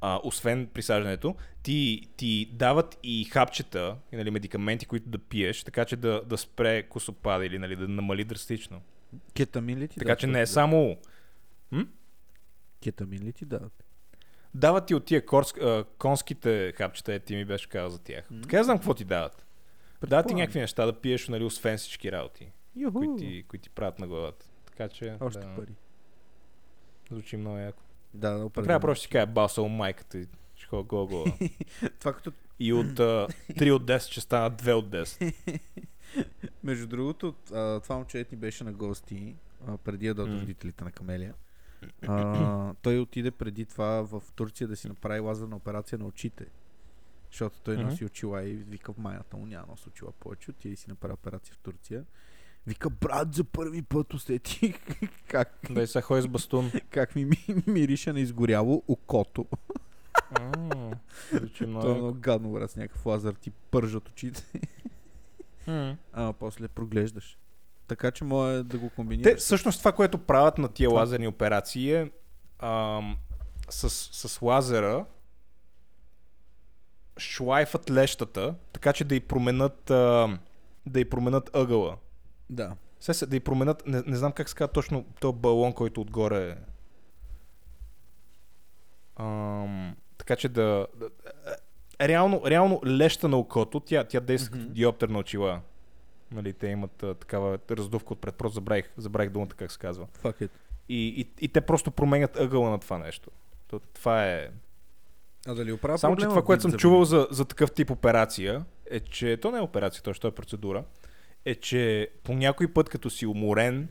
А, освен присаждането, ти, ти дават и хапчета, и, нали, медикаменти, които да пиеш, така че да, да спре косопада или нали, да намали драстично. Кетамин ли ти Така дават, че не е брат? само... Кетамин ли ти дават? Дават ти от тия корс, а, конските хапчета, е, ти ми беше казал за тях. М. Така я знам какво ти дават. Дават ти някакви неща да пиеш, нали, освен всички работи, Юху. които ти, които ти правят на главата. Така че, Още да, пари. звучи много яко. Да, да, Трябва просто ще си кажа басал майката и ще ходя гола гола. (laughs) Това като И от а, 3 от 10 ще станат 2 от 10. (laughs) Между другото, това момче ни беше на гости, а, преди да М. родителите на Камелия. А, той отиде преди това в Турция да си направи лазерна операция на очите. Защото той Мгм. носи очила и вика в майната му няма носи очила повече. Отиде и си направи операция в Турция. Вика, брат, за първи път усетих (laughs) как, Да и сега ходи с бастун. как ми, ми мирише на изгоряло окото. Звучи много (laughs) Това е много гадно, брат, с някакъв лазер ти пържат очите. А после проглеждаш. Така че може да го комбинираш. Те, всъщност това, което правят на тия Това. лазерни операции е ам, с, с лазера шлайфат лещата, така че да й променят, ам, да й променят ъгъла. Да. Се, да й променят, не, не знам как се казва точно този балон, който отгоре е. Ам, така че да... да е, реално, реално леща на окото, тя, тя действа като Мгм. диоптер на очила. Нали, те имат а, такава раздувка отпред, просто забравих, забравих думата как се казва. Fuck it. И, и, и те просто променят ъгъла на това нещо. То, това е... А дали оправя Само, че това, което съм чувал за, за такъв тип операция, е, че то не е операция, то е процедура, е, че по някой път, като си уморен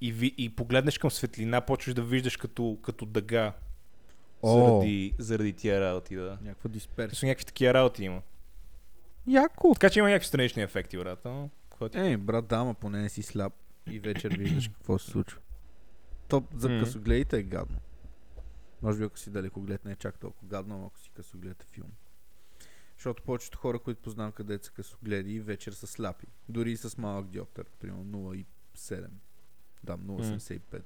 и, ви, и погледнеш към светлина, почваш да виждаш като, като дъга. О. Заради, заради тия работи, да. Някаква дисперсия. Някакви такива работи има. Яко. Така че има някакви странични ефекти, брат. Но, какво ти? Ей, брат, да, ама поне не си сляп и вечер виждаш какво се случва. То за М. късогледите е гадно. Може би ако си далекоглед не е чак толкова гадно, ама ако си късоглед е филм. Защото повечето хора, които познавам където са късогледи, вечер са сляпи. Дори и с малък диоптер, примерно 0,7. Да, 0,85.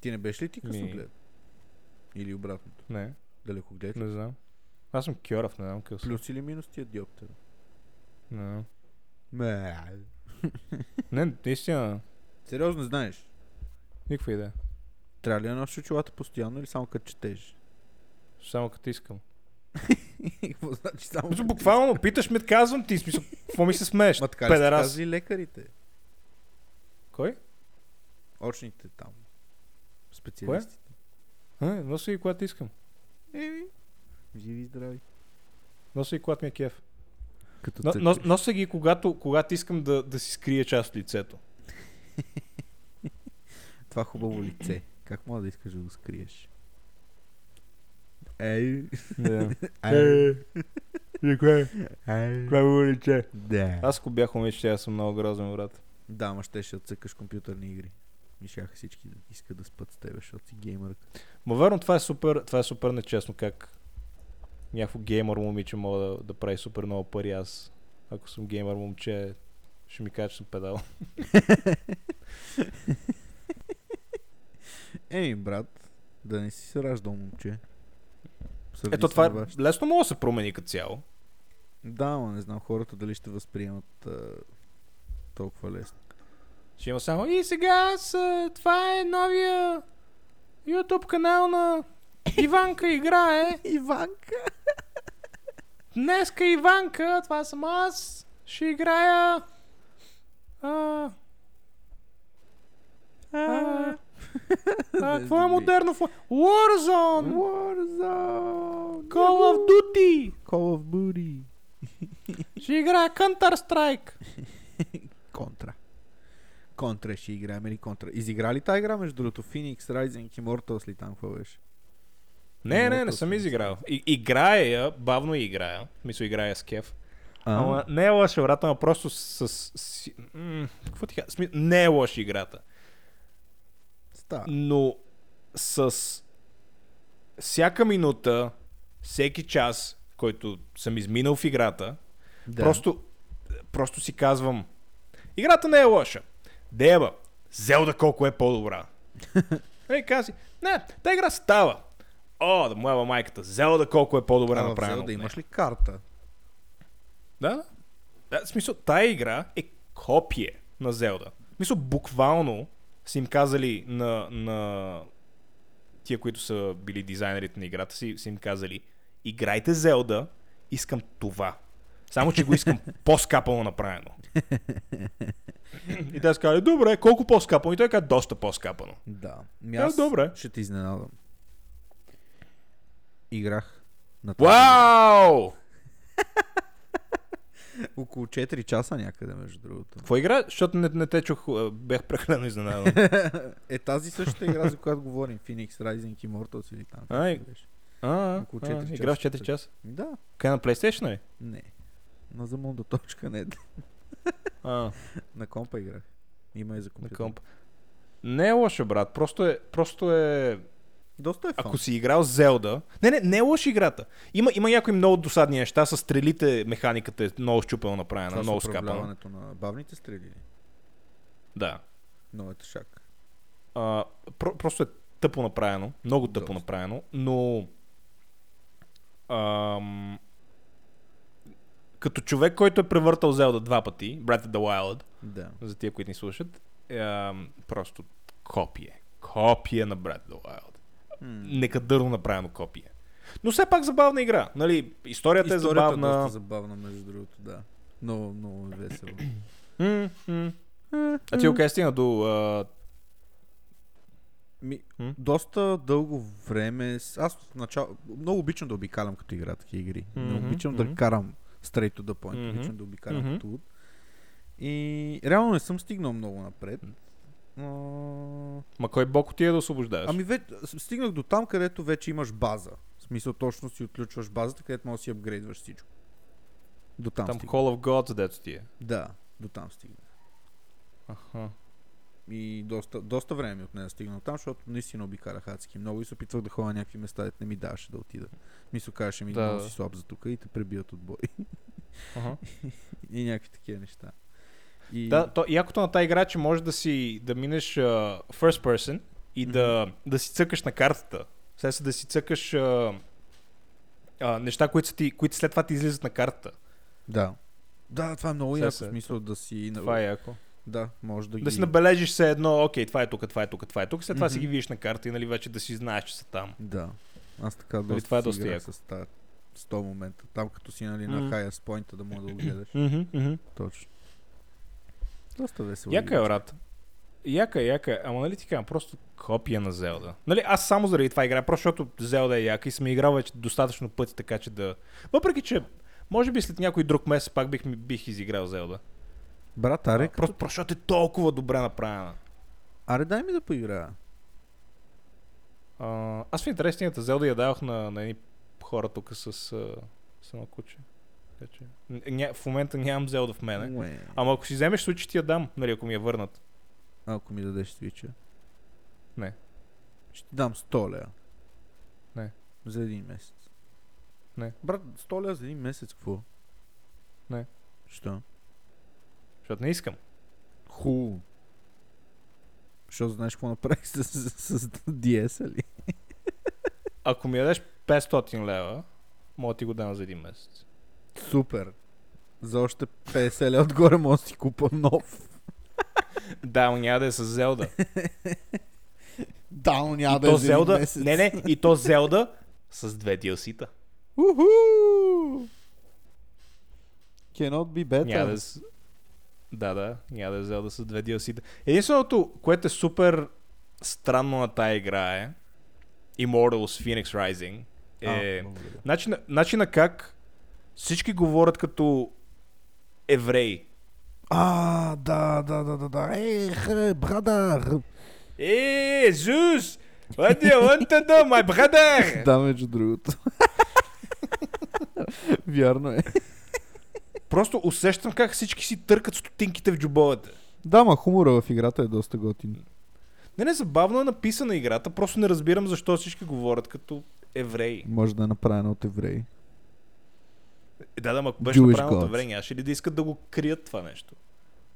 Ти не беше ли ти Ми- късоглед? Или обратното? Не, Далекоглед? не знам. Аз съм кьорав, не знам къс. Плюс или минус ти е диоптер? Не, Не. не, наистина, Сериозно знаеш? никаква идея. Трябва ли да носиш очилата постоянно или само като четеш? Само като искам. (laughs) Какво значи само Мисля, буквално, питаш ме, казвам ти, смисъл, какво ми се смееш? Ма така ли казали лекарите? Кой? Очните там. Специалистите. А, носи и когато искам. Еми, живи и здрави. Носи и когато ми е кеф. Като Но, но, нося ги, когато, когато искам да, да си скрия част от лицето. (laughs) Това хубаво лице. Как мога да искаш да го скриеш? Ей, (laughs) ей, И кое? му лице? Да. Аз ако бях момиче, аз съм много грозен, брат. Да, ама ще ще отцъкаш компютърни игри. И всички да искат да спят с тебе, защото си геймърка. Ма верно, това е супер, това е супер нечестно, как някакво геймър момиче мога да, да прави супер много пари. Аз, ако съм геймър момче, ще ми кажа, че съм педал. (laughs) Еми, брат, да не си се раждал момче. Сърди Ето това е, лесно може да се промени като цяло. Да, ама не знам хората дали ще възприемат а, толкова лесно. Ще има само и сега с, това е новия YouTube канал на Иванка играе. (laughs) Иванка! Днеска Иванка, това съм аз, ще играя а, а, (laughs) какво е модерно? Warzone! Warzone! Call of Duty! Call of Duty! Ще играя Counter-Strike! (laughs) Контра. Контра ще играем или контра. Изигра ли тази игра между другото? Phoenix, Rising, Immortals ли там какво беше? Не, не, не съм изиграл. И, играя я, бавно играя. Мисля, играя с кеф. А, Ама не е лоша играта, ама просто с... с, с м- какво ти? Сми- Не е лоша играта. Става. Но с всяка минута, всеки час, който съм изминал в играта, Да. просто, просто си казвам, играта не е лоша. Деба, Зелда колко е по-добра. И каза си, не, та игра става. О, да му ева майката, Зелда колко е по-добре а, направена. От имаш ли карта? Да, да. В смисъл, тая игра е копие на Зелда. В смисъл, буквално са им казали на, на тия, които са били дизайнерите на играта, си, са им казали, играйте Зелда, искам това. Само, че го искам (laughs) по-скапано направено. И те са казали, добре, колко по-скапано? И той каза, доста по-скапано. Да. Ми Да, аз добре. ще те изненадам. Играх на тази. Вау! Около 4 часа някъде, между другото. Какво игра? Защото не, не те чух, а, бях прекалено изненадан. (laughs) е тази същата игра, за която говорим. Phoenix, Rising, Immortals или там. Беше. А, Около а, четири игра в часа. 4 часа. Да, Къде на PlayStation е? не. На замунда точка не. (laughs) А, На компа играх. Има и за на компютър. комп. Не е лошо, брат. Просто е, просто е... Доста е фан. Ако си играл Зелда... Не, не, не е лоша играта. Има, има някои много досадни неща. С стрелите механиката е много щупено направена, Това много скапана. на бавните стрели. Да. Много е тъшак. А, про, просто е тъпо направено. Много тъпо Доста. направено. Но... Ам, като човек, който е превъртал Зелда два пъти, Breath of the Wild, Да. за тия, които ни слушат, ам, просто копие. Копие на Breath of the Wild. Некадърно направено копие. Но все пак забавна игра. Нали, историята, е Историята е забавна. доста забавна, между другото, да. Много, много весело. М, м. А ти окей стигна до... А... Ми, М? доста дълго време. Аз в начало. Много обичам да обикалям като игра такива игри. Не обичам да карам Straight to the point. Обичам да обикалям като луд. И реално не съм стигнал много напред. Ма кой бок отиде да освобождаваш? Ами вече, стигнах до там, където вече имаш база. В смисъл точно си отключваш базата, където можеш да си апгрейдваш всичко. До там, Там стигнах. Call of Gods, дето ти е. Да, до там стигнах. Аха. И доста, доста време ми отне да стигна там, защото наистина обикалях адски много и се опитвах да ходя на някакви места, дето не ми даваше да отида. Мисля, казваше ми, Да, да, си слаб за тук и те пребият от бой. Аха. (laughs) и някакви такива неща. И... Да, то, якото на тази игра, че можеш да си да минеш uh, first person и да, да си цъкаш на картата. Се да си цъкаш uh, uh, неща, които, ти, които след това ти излизат на картата. да. Да, това е много яко, смисъл да си... Това е яко. Да, може да ги... Да си набележиш се едно, окей, това е тук, това е тук, това е тук, след това си Мгм. ги видиш на карта и нали вече да си знаеш, че са там. Да. Аз така Нали, доста това е си доста яко. с тази 100 момента. Там като си нали, на Мгм. highest point да може да го гледаш. Mm-hmm, Точно. Доста весело. Яка е, брат. Яка е, яка е. Ама нали ти казвам, просто копия на Зелда. Нали, аз само заради това играя, просто защото Зелда е яка и съм играл вече достатъчно пъти, така че да... Въпреки, че може би след някой друг месец пак бих, бих изиграл Зелда. Брат, аре, Просто, просто защото е толкова добре направена. аре дай ми да поиграя. А, аз в интереснината Зелда я давах на, на едни хора тук с, с едно куче. Така че, ня, в момента нямам Зелда в мене. Уе. Ама ако си вземеш случай, ти я дам, нали, ако ми я върнат. А, Ако ми дадеш свича. Не. Ще ти дам 100 лея. Не. За един месец. Не. Брат, 100 лея за един месец, какво? Не. Що? Защото не искам. Ху. Защото знаеш какво направих с, с, с, с DS, ли? Ако ми ядеш 500 лева, мога да ти го дам за един месец. Супер. За още 50 лея отгоре мога да си купа нов. (laughs) Да, но няма да е с Зелда. Да, няма да е Зелда, месец. не, не, и то Зелда с две DLC-та. Уху! Cannot be better. Няма да е с... Да, да, няма да е Зелда с две DLC-та. Единственото, което е супер странно на тая игра е Immortals Phoenix Rising. Е, А, благодаря. начина, начина как всички говорят като евреи. А, да, да, да, да, да. Ей, хре, брадър. Е, Зус! What do you want to do, my brother? Да, между другото. (laughs) Вярно е. Просто усещам как всички си търкат стотинките в джобовете. Да, ма хумора в играта е доста готин. Не, не, забавно е написана играта, просто не разбирам защо всички говорят като евреи. Може да е направена от евреи. Да, да, ако беше Jewish направено gods. евреи, нямаше ли да искат да го крият това нещо?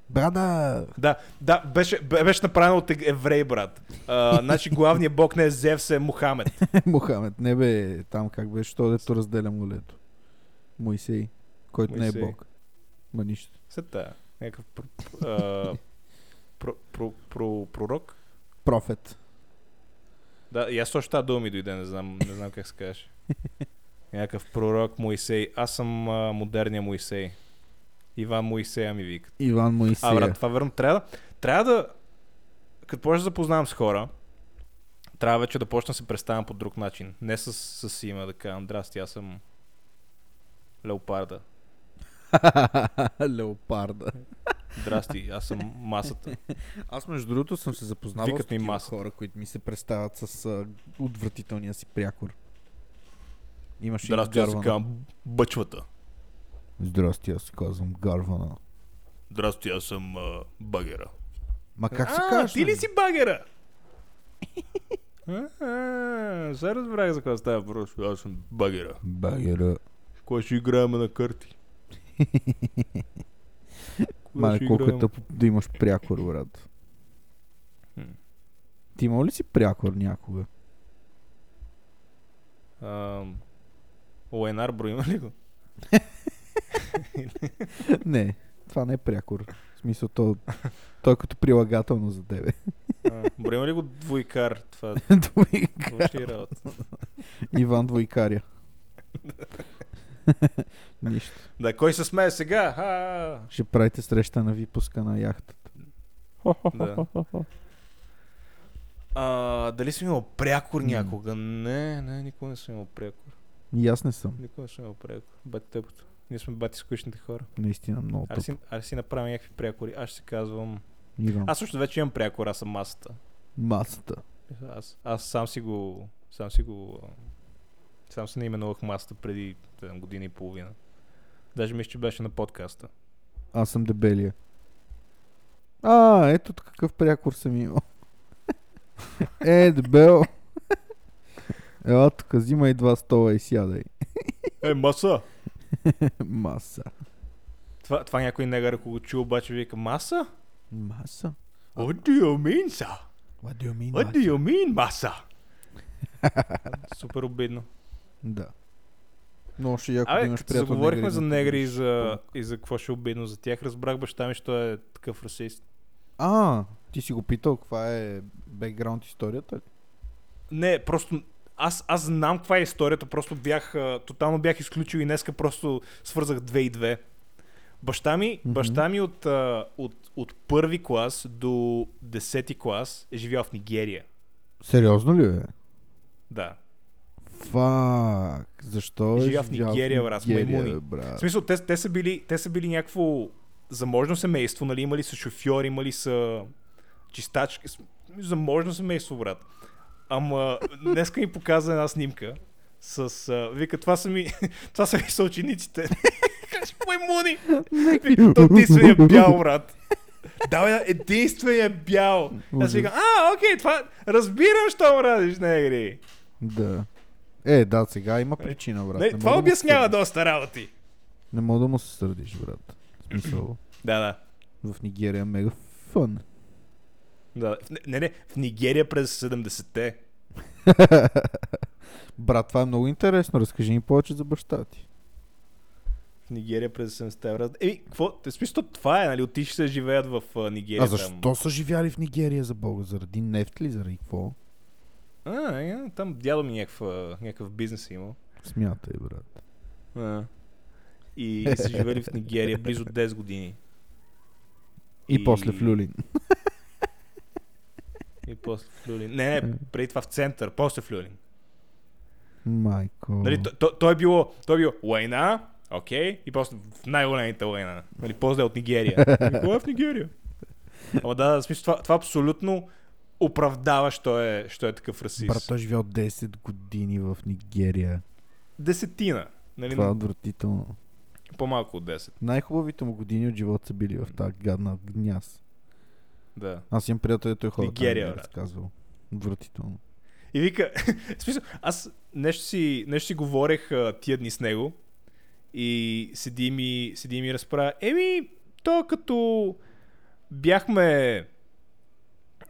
Брадър! Да, да, беше, бе- беше направено от еврей, брат. А, значи главният бог не е Зевс, е Мухамед. (laughs) Мохамед, не бе, там как беше, то дето разделя молето. Моисей, който не е Моисей. бог. Ма нищо. След тая, някакъв пр- а, про, про, про, пророк. Профет. Да, и аз точно тази дума ми дойде, не знам, не знам как се каже. (laughs) Някакъв пророк Моисей. Аз съм а, модерния Моисей. Иван Моисея ми викат. Иван Моисей. А, брат, това верно. Трябва да, трябва да, като почна да запознавам с хора, трябва вече да почна да се представям по друг начин. Не с, с име да кажам, здрасти, аз съм Леопарда. (laughs) Леопарда. Здрасти, аз съм масата. Аз между другото съм се запознавал Викат с такива маса. хора, които ми се представят с а, отвратителния си прякор. Имаше Здрасти, аз казвам Бъчвата. Здрасти, аз казвам Гарвана. Здрасти, аз съм а, Багера. Ма как се а, казваш? ти ли бе? си Багера? (laughs) Сега разбрах за какво става просто. Аз съм Багера. Багера. Кой ще играем на карти? Кое (laughs) Мале, колко е тъпо да имаш прякор, брат. Ти имал ли си прякор някога? Ам, Лайнар бро има ли го? (laughs) не, това не е прякор. В смисъл, то, то е като прилагателно за тебе. Бро има ли го двойкар? Това (laughs) Двойка. какво ще работа? Иван Двойкаря. (laughs) Нищо. Да, кой се смее сега? Ха! Ще правите среща на випуска на яхтата. Да. А, дали съм имал прякор някога? Не, не, никога не съм имал прякор. И аз не съм. Никога не съм имал прякор. Бе тъпото. Ние сме бати скучните хора. Наистина много тъп. си, аре си направим някакви прякори. Аз ще се казвам... Иван. Аз също вече имам прякор, аз съм масата. Масата. Аз, аз сам си го... Сам си го... Сам се наименувах масата преди там, година и половина. Даже мисля, че беше на подкаста. Аз съм дебелия. А, ето какъв прякор съм имал. (laughs) е, дебел. Ела тук, взимай два стола и сядай. Е, маса! (laughs) Маса. Това, това някой негър, ако го чу, обаче вика маса? Маса? What do you mean, sir? What do you mean, What do you mean, маса? (laughs) Супер обидно. Да. Но ще яко да Абе, имаш като приятел заговорихме за да негри и за, и за какво ще е обидно за тях, разбрах баща ми, що е такъв расист. А, ти си го питал каква е бекграунд историята ли? Не, просто аз, аз знам каква е историята, просто бях, а, тотално бях изключил и днеска просто свързах две и две. Баща ми, Мгм. баща ми от, а, от, от първи клас до десети клас е живял в Нигерия. Сериозно ли бе? Да. Фак, защо е Живя в живял Нигерия, брат, с маймуни. В смисъл, те, те, са били, те са били някакво заможно семейство, нали? Имали са шофьори, имали са чистачки. Заможно семейство, брат. Ама днеска ми показа една снимка с... А, вика, това са ми, (laughs) това са ми съучениците. (laughs) Каш, маймуни! Вика, то единствения бял, брат. Да, единствения бял. Аз викам, а, окей, това разбирам, що радиш негри. Да. Е, да, сега има причина, брат. Не, Не това да му обяснява доста работи. Не мога да му се сърдиш, брат. В смисъл, Да, да. в Нигерия е мега фън. Да, не, не, в Нигерия през 70-те. (laughs) Брат, това е много интересно. Разкажи ми повече за баща ти. В Нигерия през 70-те. брат. Еми, какво? Те смисъл, това е, нали? Отишли се живеят в а, Нигерия. А защо са живяли в Нигерия за Бога? Заради нефт ли? Заради какво? Там. А, е, там дядо ми някаква, някакъв бизнес е имал. Смятай, брат. А. И са живели в Нигерия близо 10 години. И, И- после в Люлин. (laughs) И после в Люлин. Не, не, преди това в център, после в Люлин. Майко. Нали, то, то, то, е било, то е било война, окей, и после в най-големите война. Нали, после от Нигерия. (laughs) Кога е в Нигерия? Ама да, в смисъл, това, това абсолютно оправдава, що е, що е такъв расист. Брат, той е живял 10 години в Нигерия. Десетина. Нали, Това е отвратително. По-малко от 10. Най-хубавите му години от живота са били в тази гадна гняз. Да. Аз имам приятел, който е ходил Нигерия, е брат. разказвал. Отвратително. И вика, (laughs) смисъл, аз нещо си, нещо си говорех а, тия дни с него и седи ми, седи ми разправя. Еми, то като бяхме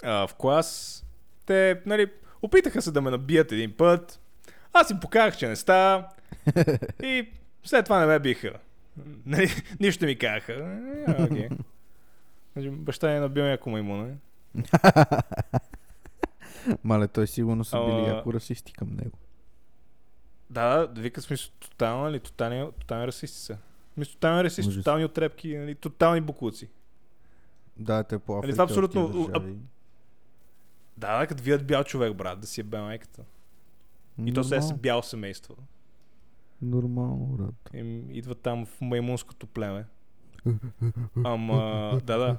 а, в клас, те, нали, опитаха се да ме набият един път. Аз им показах, че не става. (laughs) И след това не ме биха. Нали, нищо ми казаха. Е, окей. Значи, Баща ми е набил някой маймуна. (laughs) Мале, той сигурно са били яко расисти към него. Да, да, вика смисъл тотално, нали, тотални, тотални расисти са. Мисля, тотални расисти, тотални отрепки, нали, тотални букуци. Да, те по Нали, това абсолютно-. Да, като видят бял човек, брат, да си е бе майката. И то се е бяло семейство. Нормално, брат. Им идва там в маймунското племе. Ама, да, да.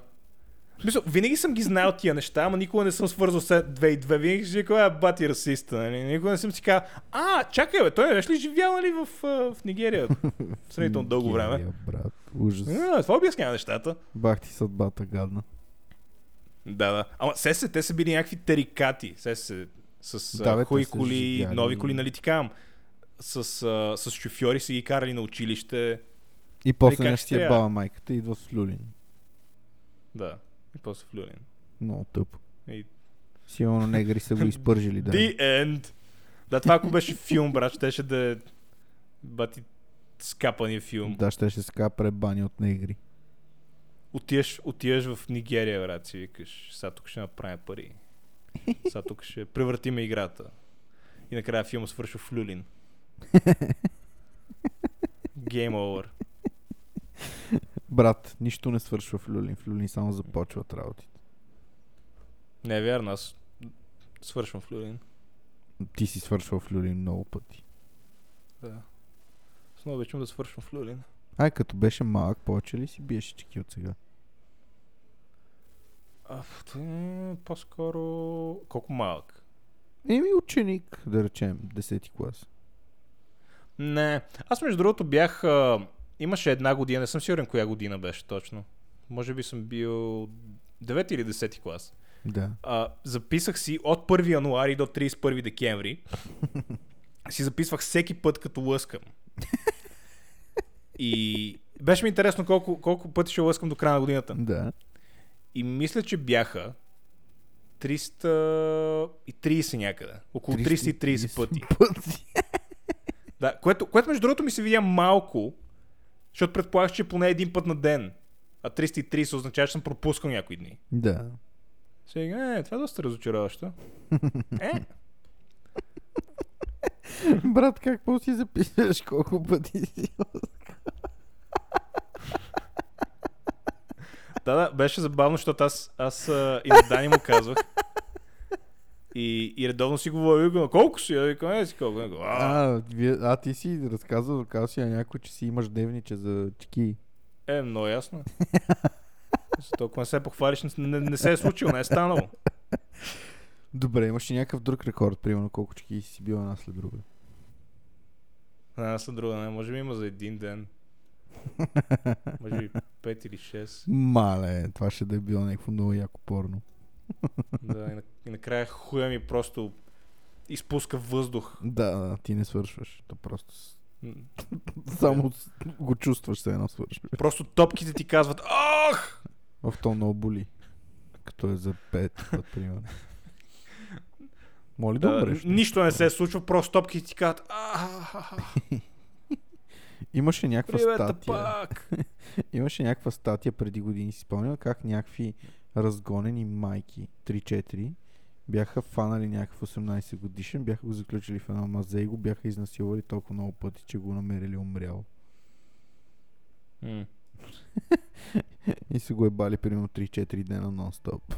В Смисъл, винаги съм ги знаел тия неща, ама никога не съм свързал с две и две. Винаги си казвам, е бати расиста, нали? Никога не съм си казал, а, чакай, бе, той беше ли живял, нали, в, в Нигерия? (laughs) Сравнително дълго време. Нигерия, брат. Ужас. А, това обяснява нещата. Бах ти съдбата гадна. Да, да. Ама се се, те са били някакви тарикати. Се се, с Да, бе, хуи коли, живяли. нови коли, нали ти казвам. С, а, с шофьори са ги карали на училище. И после не ще е баба майката и идва с Люлин. Да. И после в Люлин. Много тъпо. И... Сигурно негри са го (laughs) изпържили, да. The end. Да, това ако беше филм, брат, щеше да е бати скапания филм. Да, ще ще ска пребани от негри. Отиваш, отиваш в Нигерия, брат, си викаш, сега тук ще направим пари. Сега тук ще превъртиме играта. И накрая филма свършва в Люлин. (laughs) Game over. Брат, нищо не свършва в Люлин. В Люлин само започват работите. Не е вярно, аз свършвам в Люлин. Ти си свършвал в Люлин много пъти. Да. Много обичам да свършвам в Люлин. Ай, като беше малък, повече ли си биеше чеки от сега? А, по-скоро... Колко малък? Еми ученик, да речем, 10 клас. Не. Аз между другото бях... А, имаше една година, не съм сигурен коя година беше точно. Може би съм бил 9 или 10 клас. Да. А, записах си от 1 януари до 31 декември. си записвах всеки път като лъскам. И беше ми интересно колко, колко пъти ще лъскам до края на годината. Да. И мисля, че бяха 330 някъде. Около 330 пъти. пъти. Да, което, което между другото ми се видя малко, защото предполагах, че поне един път на ден. А 330 означава, че съм пропускал някои дни. Да. Сега, е, това е доста разочароващо. Е, Брат, какво си записваш колко пъти си? да, да, беше забавно, защото аз, аз а, и на Дани му казвах. И, и редовно си говори, викам, колко си? Я викам, е си колко. А, А, вие, а ти си разказал, казал си на някой, че си имаш дневниче за чеки. е, много ясно. Толкова не се похвалиш, не, не, не се е случило, не е станало. Добре, имаш ли някакъв друг рекорд, примерно колко чеки си бил една след друга? Една след друга, не, може би има за един ден. (laughs) Може би 5 или 6. Мале, това ще да е било някакво много яко порно. (laughs) Да, и, на, и накрая хуя ми просто изпуска въздух. Да, да, ти не свършваш. То просто (laughs) само го чувстваш се едно свършваш. Просто топките ти казват Ах! В то много боли. Като е за пет път, примерно. Моли да, Да, умреш. нищо не се случва, просто топките ти казват «Ахахаха, (laughs) Имаше някаква Привет, статия. пак! Имаше някаква статия преди години, си спомням как някакви разгонени майки, 3-4, бяха фанали някакъв 18 годишен, бяха го заключили в едно мазе и го бяха изнасилвали толкова много пъти, че го намерили умрял. М. (laughs) И се го е бали примерно 3-4 дена нон-стоп.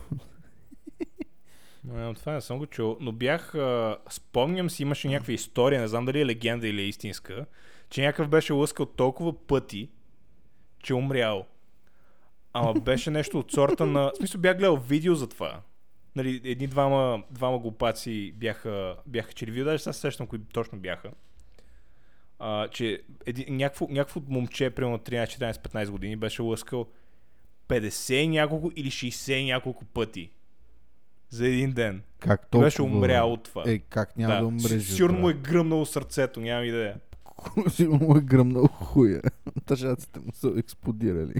Не, това не съм го чул, но бях, а, спомням си, имаше някаква история, не знам дали е легенда или е истинска, че някакъв беше лъскал толкова пъти, че умрял. Ама беше нещо от сорта на... В смисъл бях гледал видео за това. Нали, едни двама, глупаци бяха, бяха че видео, даже сега се сещам кои точно бяха. А, че някакво, някакво момче, примерно 13, 14, 15 години, беше лъскал 50 и няколко или 60 и няколко пъти. За един ден. Как толкова? беше умрял от това. Е, как няма да, да умреш? Си- Сигурно му е гръмнало сърцето, нямам идея. (laughs) Сигурно му е гръмнал хуя. (laughs) Тъжаците му са експлодирали.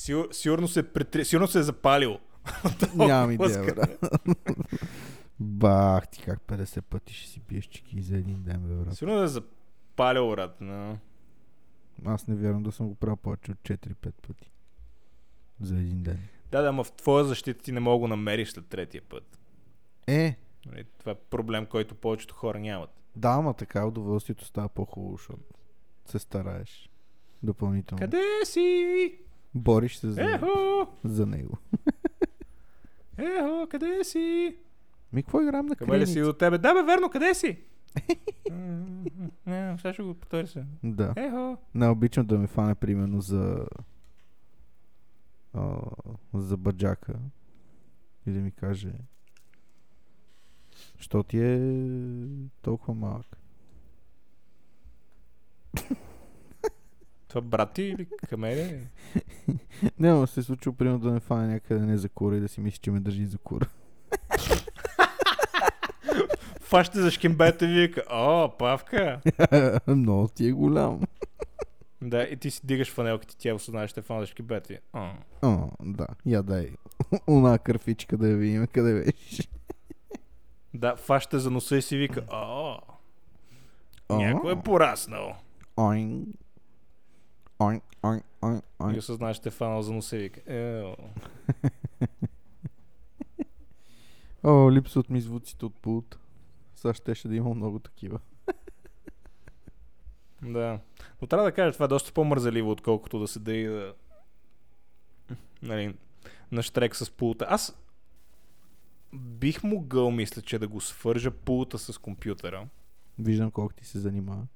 Сигур, сигурно, се претри... сигурно се е запалил. (laughs) Нямам идея, брат. Бах ти как 50 пъти ще си пиеш чеки за един ден, бе, брат. Сигурно да е запалил, брат. Но... Аз не вярвам да съм го правил повече от 4-5 пъти. За един ден. Да, да, ама в твоя защита ти не мога да го намериш след третия път. Е, Нали, Това е проблем, който повечето хора нямат. да, ама така удоволствието става по-хубаво, защото се стараеш допълнително. Къде си? Бориш се за, Ехо! за него. (laughs) Ехо, къде си? Ми, какво играем на Къде ли си от тебе? Да, бе, верно, къде си? (laughs) Не, сега ще го потърся. Да. Ехо. Не обичам да ме фане примерно за а, за баджака и да ми каже що ти е толкова малък. Това брат ти или камери? (laughs) Няма се е случило примерно да ме фане някъде не за кура и да си мисли, че ме държи за кура. (laughs) Фащате за шкембета и вика, о, павка. (laughs) Много ти е голям. Да, и ти си дигаш фанелките, тя осъзнаеш, че фан за шкембета. О. Да, я дай. Она кърфичка да я видим къде беше. Да, фащате за носа и си вика, о, някой е пораснал. Ойн. Ойн, ойн, ойн, И осъзнаеш, че е фанал за вика, ео. О, липсват ми звуците от пулт. Сега щеше да има много такива. Да. Но трябва да кажа, това е доста по-мързеливо, отколкото да седа и да... Нали, на штрек с пулта. Аз бих могъл, мисля, че да го свържа пулта с компютъра. Виждам колко ти се занимава.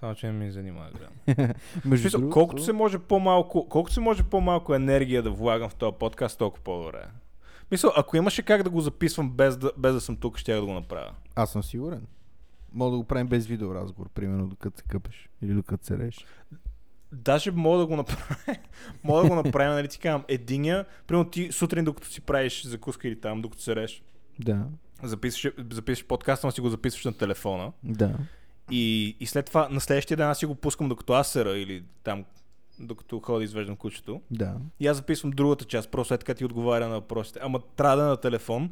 Само, че не ми занимава грам. (laughs) Между Смисъл, другото, колкото се може по-малко, колкото се може по-малко енергия да влагам в този подкаст, толкова по-добре. Мисля, ако имаше как да го записвам без да, без да съм тук, ще да го направя. Аз съм сигурен. Мога да го правим без видеоразговор, примерно докато се къпеш или докато се реш. Даже мога да го направя. (laughs) мога да го направим, нали ти казвам, единия, примерно ти сутрин, докато си правиш закуска или там, докато се реш, Да, записваш, записваш подкаста, но си го записваш на телефона. да. И, и след това на следващия ден аз си го пускам докато аз сера или там докато ходя да извеждам кучето. Да. И аз записвам другата част, просто след като ти отговаря на въпросите. Ама трябва да е на телефон.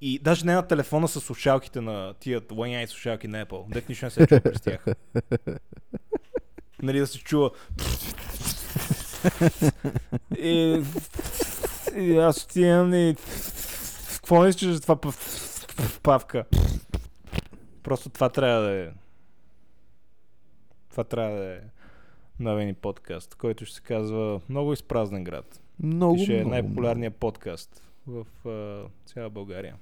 И даже не на телефона с слушалките на тия ланяй слушалки на Apple. Дет нищо не се чува през тях. нали да се чува. и, и аз отивам и... Какво искаш за това павка? Просто това трябва да е... Това трябва да е новия ни подкаст, който ще се казва Много изпразнен град. Много, И ще е много, най-популярният подкаст в а, цяла България.